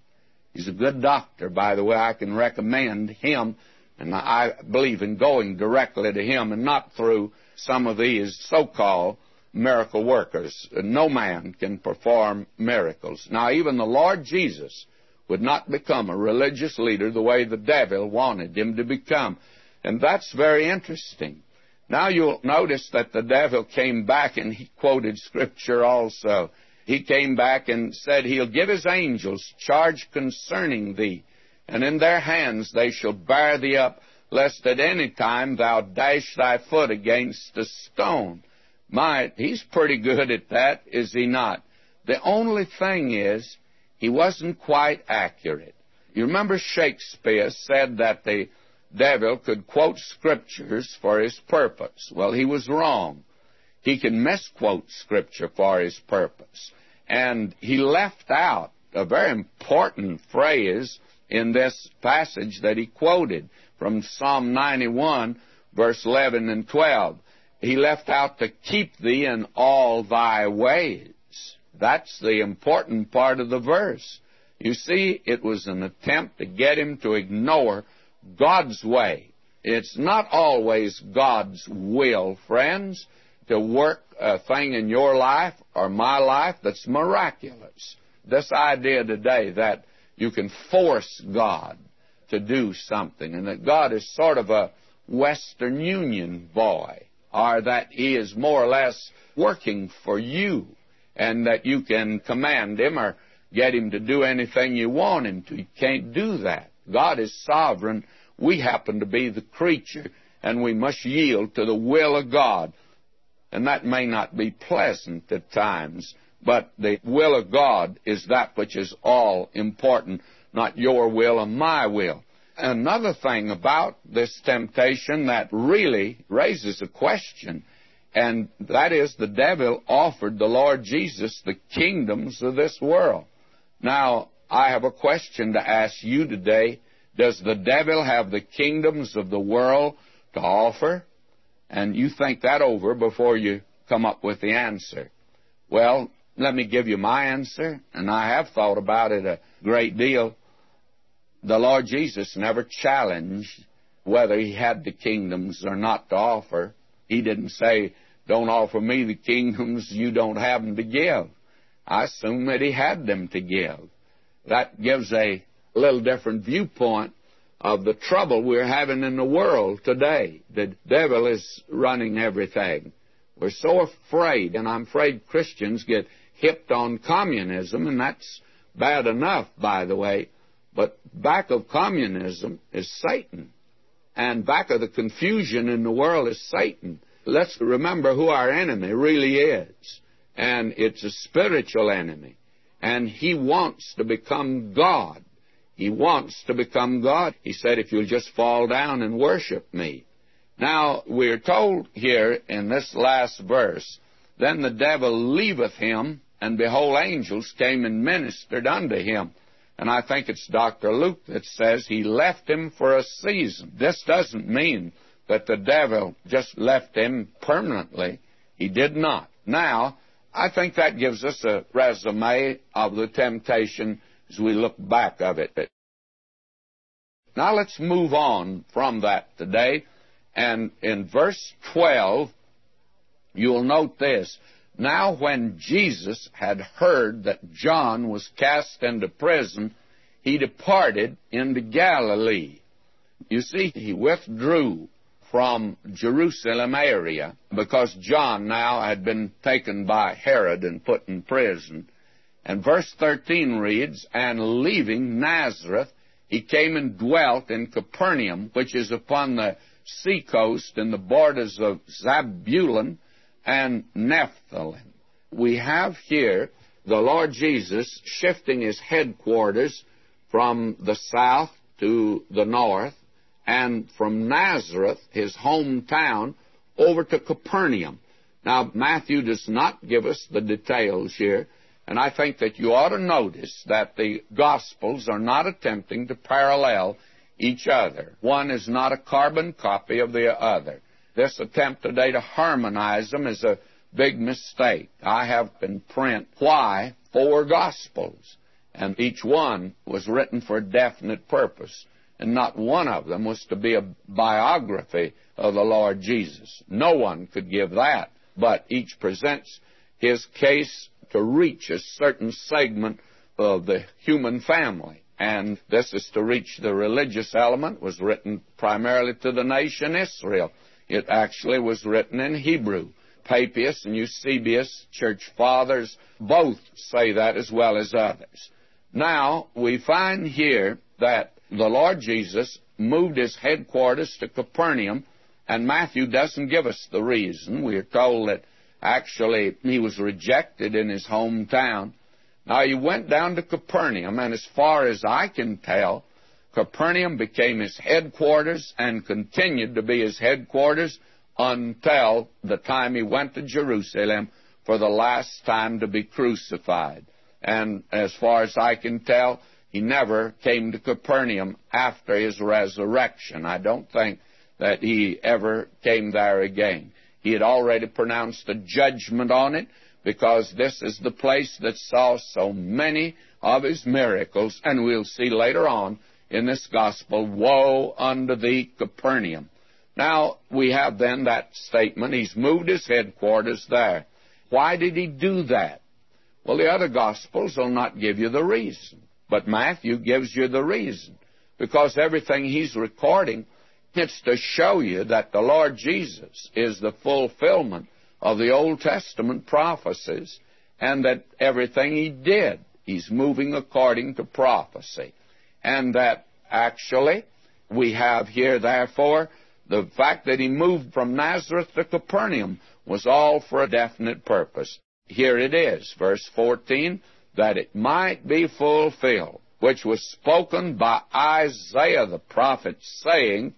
He's a good doctor, by the way. I can recommend him, and I believe in going directly to him and not through some of these so-called miracle workers. No man can perform miracles. Now, even the Lord Jesus would not become a religious leader the way the devil wanted him to become. And that's very interesting. Now you'll notice that the devil came back and he quoted scripture also he came back and said, He'll give His angels charge concerning thee, and in their hands they shall bear thee up, lest at any time thou dash thy foot against a stone. My, he's pretty good at that, is he not? The only thing is, he wasn't quite accurate. You remember Shakespeare said that the devil could quote scriptures for his purpose. Well, he was wrong. He can misquote scripture for his purpose. And he left out a very important phrase in this passage that he quoted from Psalm 91, verse 11 and 12. He left out to keep thee in all thy ways. That's the important part of the verse. You see, it was an attempt to get him to ignore God's way. It's not always God's will, friends to work a thing in your life or my life that's miraculous. This idea today that you can force God to do something and that God is sort of a Western Union boy or that he is more or less working for you and that you can command him or get him to do anything you want him to. You can't do that. God is sovereign. We happen to be the creature and we must yield to the will of God. And that may not be pleasant at times, but the will of God is that which is all important, not your will and my will. Another thing about this temptation that really raises a question, and that is the devil offered the Lord Jesus the kingdoms of this world. Now, I have a question to ask you today. Does the devil have the kingdoms of the world to offer? and you think that over before you come up with the answer. Well, let me give you my answer, and I have thought about it a great deal. The Lord Jesus never challenged whether he had the kingdoms or not to offer. He didn't say, Don't offer me the kingdoms you don't have them to give. I assume that he had them to give. That gives a little different viewpoint of the trouble we're having in the world today. The devil is running everything. We're so afraid, and I'm afraid Christians get hipped on communism, and that's bad enough, by the way. Back of communism is Satan. And back of the confusion in the world is Satan. Let's remember who our enemy really is. And it's a spiritual enemy. And he wants to become God. He wants to become God. He said, if you'll just fall down and worship me. Now, we're told here in this last verse, then the devil leaveth him, and behold, angels came and ministered unto him. And I think it's Dr. Luke that says he left him for a season. This doesn't mean that the devil just left him permanently. He did not. Now, I think that gives us a resume of the temptation as we look back of it. Now let's move on from that today. And in verse 12, you'll note this. Now, when Jesus had heard that John was cast into prison, he departed into Galilee. You see, he withdrew from Jerusalem area because John now had been taken by Herod and put in prison. And verse 13 reads, And leaving Nazareth, he came and dwelt in Capernaum, which is upon the seacoast in the borders of Zabulon and Nephthalim. We have here the Lord Jesus shifting his headquarters from the south to the north and from Nazareth, his hometown, over to Capernaum. Now, Matthew does not give us the details here, and I think that you ought to notice that the Gospels are not attempting to parallel each other. One is not a carbon copy of the other. This attempt today to harmonize them is a big mistake. I have in print why four Gospels, and each one was written for a definite purpose, and not one of them was to be a biography of the Lord Jesus. No one could give that, but each presents his case to reach a certain segment of the human family. And this is to reach the religious element, was written primarily to the nation Israel. It actually was written in Hebrew. Papias and Eusebius, church fathers, both say that as well as others. Now, we find here that the Lord Jesus moved his headquarters to Capernaum, and Matthew doesn't give us the reason. We are told that actually he was rejected in his hometown. Now, he went down to Capernaum, and as far as I can tell, Capernaum became his headquarters and continued to be his headquarters until the time he went to Jerusalem for the last time to be crucified. And as far as I can tell, he never came to Capernaum after his resurrection. I don't think that he ever came there again. He had already pronounced a judgment on it because this is the place that saw so many of his miracles, and we'll see later on in this gospel, Woe unto thee, Capernaum. Now, we have then that statement. He's moved his headquarters there. Why did he do that? Well, the other Gospels will not give you the reason, but Matthew gives you the reason. Because everything he's recording, it's to show you that the Lord Jesus is the fulfillment of the Old Testament prophecies, and that everything he did, he's moving according to prophecy and that actually we have here, therefore, the fact that he moved from Nazareth to Capernaum was all for a definite purpose. Here it is, verse 14, that it might be fulfilled, which was spoken by Isaiah the prophet, saying,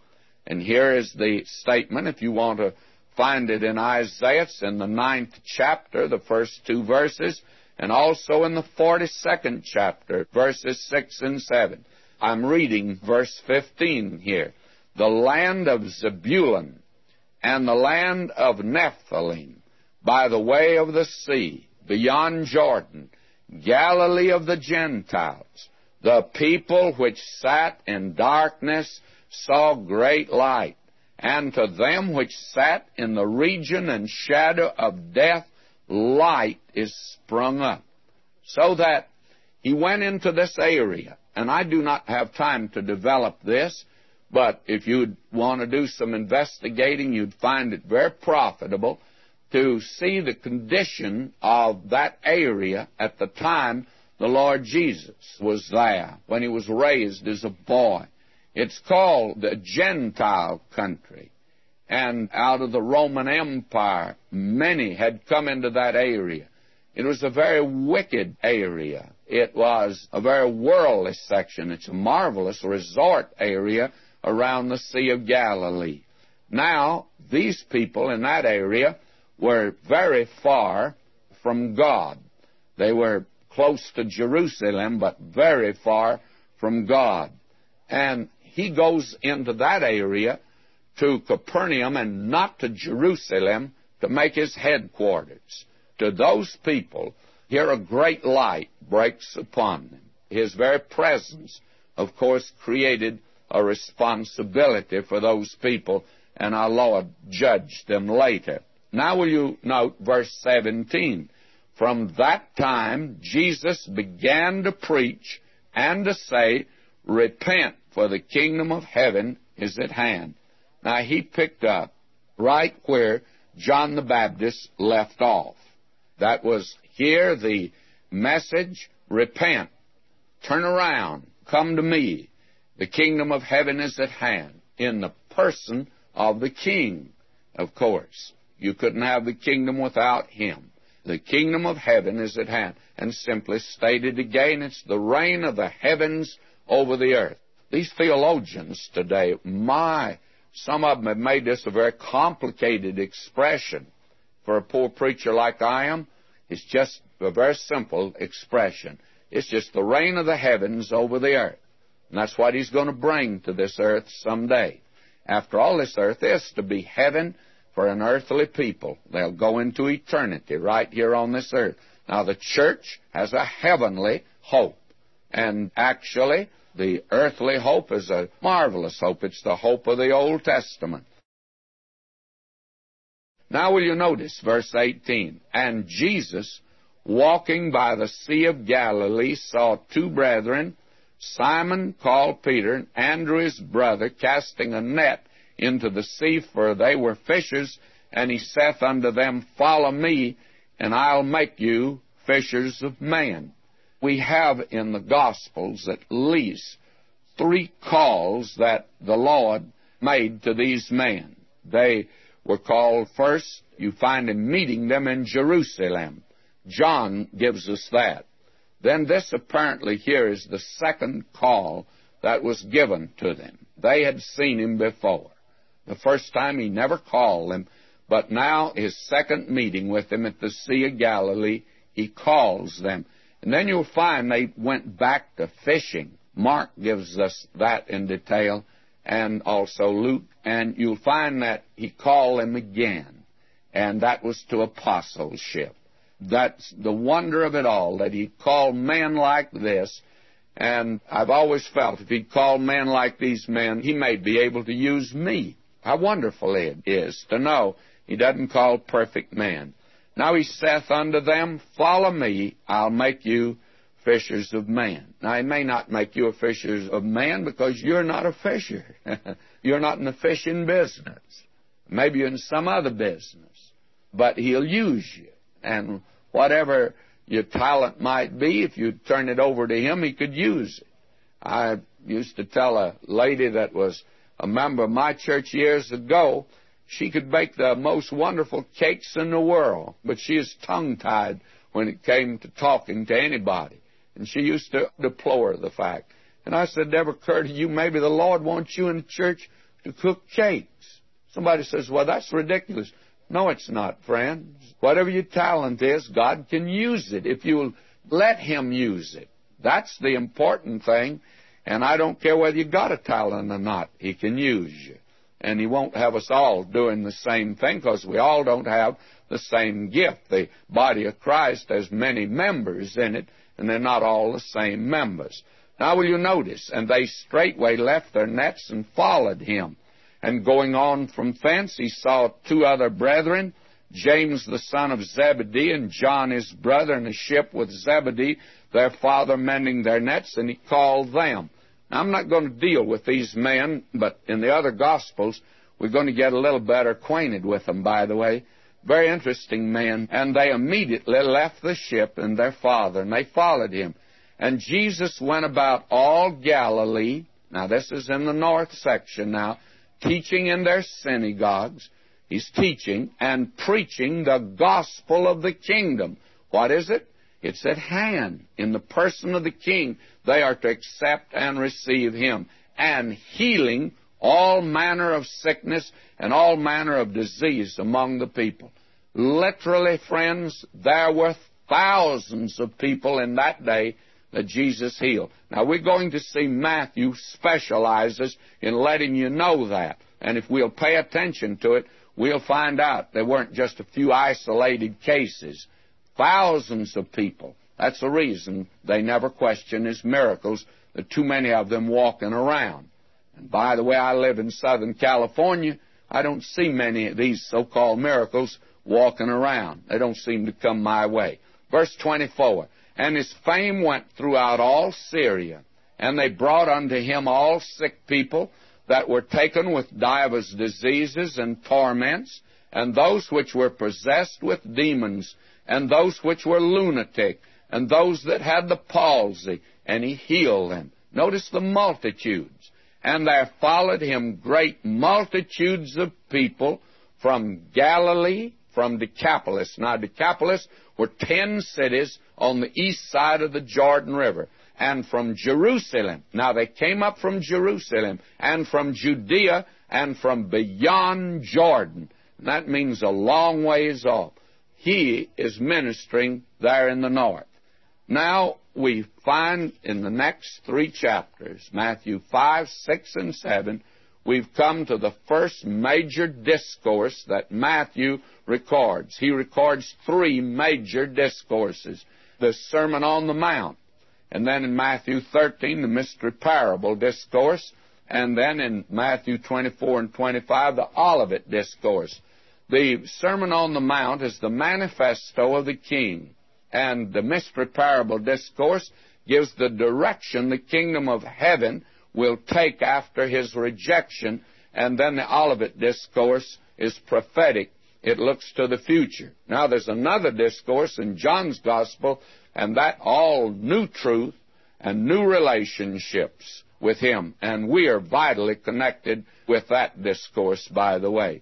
and here is the statement, if you want to find it in Isaiah, it's in the ninth chapter, the first two verses, and also in the 42nd chapter, verses 6 and 7. I'm reading verse 15 here. The land of Zebulun and the land of Nephthalim by the way of the sea, beyond Jordan, Galilee of the Gentiles, the people which sat in darkness saw great light, and to them which sat in the region and shadow of death, light is sprung up. So that he went into this area and I do not have time to develop this, but if you'd want to do some investigating, you'd find it very profitable to see the condition of that area at the time the Lord Jesus was there, when he was raised as a boy. It's called the Gentile country. And out of the Roman Empire, many had come into that area. It was a very wicked area. It was a very worldly section. It's a marvelous resort area around the Sea of Galilee. Now, these people in that area were very far from God. They were close to Jerusalem, but very far from God. And he goes into that area to Capernaum and not to Jerusalem to make his headquarters. To those people, here a great light breaks upon them. His very presence, of course, created a responsibility for those people, and our Lord judged them later. Now will you note verse 17. From that time, Jesus began to preach and to say, Repent, for the kingdom of heaven is at hand. Now he picked up right where John the Baptist left off. That was here the message, repent, turn around, come to me. The kingdom of heaven is at hand in the person of the king, of course. You couldn't have the kingdom without him. The kingdom of heaven is at hand. And simply stated again, it's the reign of the heavens over the earth. These theologians today, my, some of them have made this a very complicated expression. For a poor preacher like I am, it's just a very simple expression. It's just the reign of the heavens over the earth. And that's what he's going to bring to this earth someday. After all, this earth is to be heaven for an earthly people. They'll go into eternity right here on this earth. Now, the church has a heavenly hope. And actually, the earthly hope is a marvelous hope. It's the hope of the Old Testament. Now, will you notice verse 18? And Jesus, walking by the Sea of Galilee, saw two brethren, Simon called Peter, and Andrew his brother, casting a net into the sea, for they were fishers. And he saith unto them, Follow me, and I'll make you fishers of men. We have in the Gospels at least three calls that the Lord made to these men. They were called first, you find him meeting them in Jerusalem. John gives us that. Then this apparently here is the second call that was given to them. They had seen him before. The first time he never called them, but now his second meeting with them at the Sea of Galilee, he calls them. And then you'll find they went back to fishing. Mark gives us that in detail, and also Luke, and you'll find that he called them again, and that was to apostleship. That's the wonder of it all, that he called men like this, and I've always felt if he'd called men like these men, he may be able to use me. How wonderful it is to know he doesn't call perfect men. Now he saith unto them, Follow me, I'll make you fishers of men. Now he may not make you a fisher of men because you're not a fisher. you're not in the fishing business. Maybe you're in some other business. But he'll use you. And whatever your talent might be, if you turn it over to him, he could use it. I used to tell a lady that was a member of my church years ago, she could bake the most wonderful cakes in the world, but she is tongue tied when it came to talking to anybody. And she used to deplore the fact. And I said, never occurred to you maybe the Lord wants you in the church to cook cakes. Somebody says, well, that's ridiculous. No, it's not, friends. Whatever your talent is, God can use it if you'll let Him use it. That's the important thing. And I don't care whether you've got a talent or not, He can use you. And He won't have us all doing the same thing because we all don't have the same gift. The body of Christ has many members in it, and they're not all the same members. Now will you notice? And they straightway left their nets and followed him. And going on from thence, he saw two other brethren, James the son of Zebedee and John his brother in a ship with Zebedee, their father mending their nets, and he called them. Now, I'm not going to deal with these men, but in the other Gospels, we're going to get a little better acquainted with them, by the way. Very interesting men. And they immediately left the ship and their father, and they followed him. And Jesus went about all Galilee, Now, this is in the north section now, teaching in their synagogues. He's teaching and preaching the gospel of the kingdom. What is it? It's at hand. In the person of the king, they are to accept and receive him. And healing all manner of sickness and all manner of disease among the people. Literally, friends, there were thousands of people in that day that Jesus healed. Now, we're going to see Matthew specializes in letting you know that. And if we'll pay attention to it, we'll find out there weren't just a few isolated cases. Thousands of people. That's the reason they never question his miracles. There are too many of them walking around. And by the way, I live in Southern California. I don't see many of these so-called miracles walking around. They don't seem to come my way. Verse 24. And his fame went throughout all Syria, and they brought unto him all sick people that were taken with divers diseases and torments, and those which were possessed with demons, and those which were lunatic, and those that had the palsy, and he healed them. Notice the multitudes. And there followed him great multitudes of people from Galilee, from Decapolis. Now, Decapolis were ten cities on the east side of the Jordan River. And from Jerusalem. Now, they came up from Jerusalem and from Judea and from beyond Jordan. And that means a long ways off. He is ministering there in the north. Now, we find in the next three chapters, Matthew 5, 6, and 7, we've come to the first major discourse that Matthew records. He records three major discourses the Sermon on the Mount, and then in Matthew 13, the mystery parable discourse, and then in Matthew 24 and 25, the Olivet discourse. The Sermon on the Mount is the manifesto of the King and the mystery parable discourse gives the direction the kingdom of heaven will take after his rejection, and then the Olivet discourse is prophetic. It looks to the future. Now there's another discourse in John's gospel, and that all new truth and new relationships with him. And we are vitally connected with that discourse, by the way.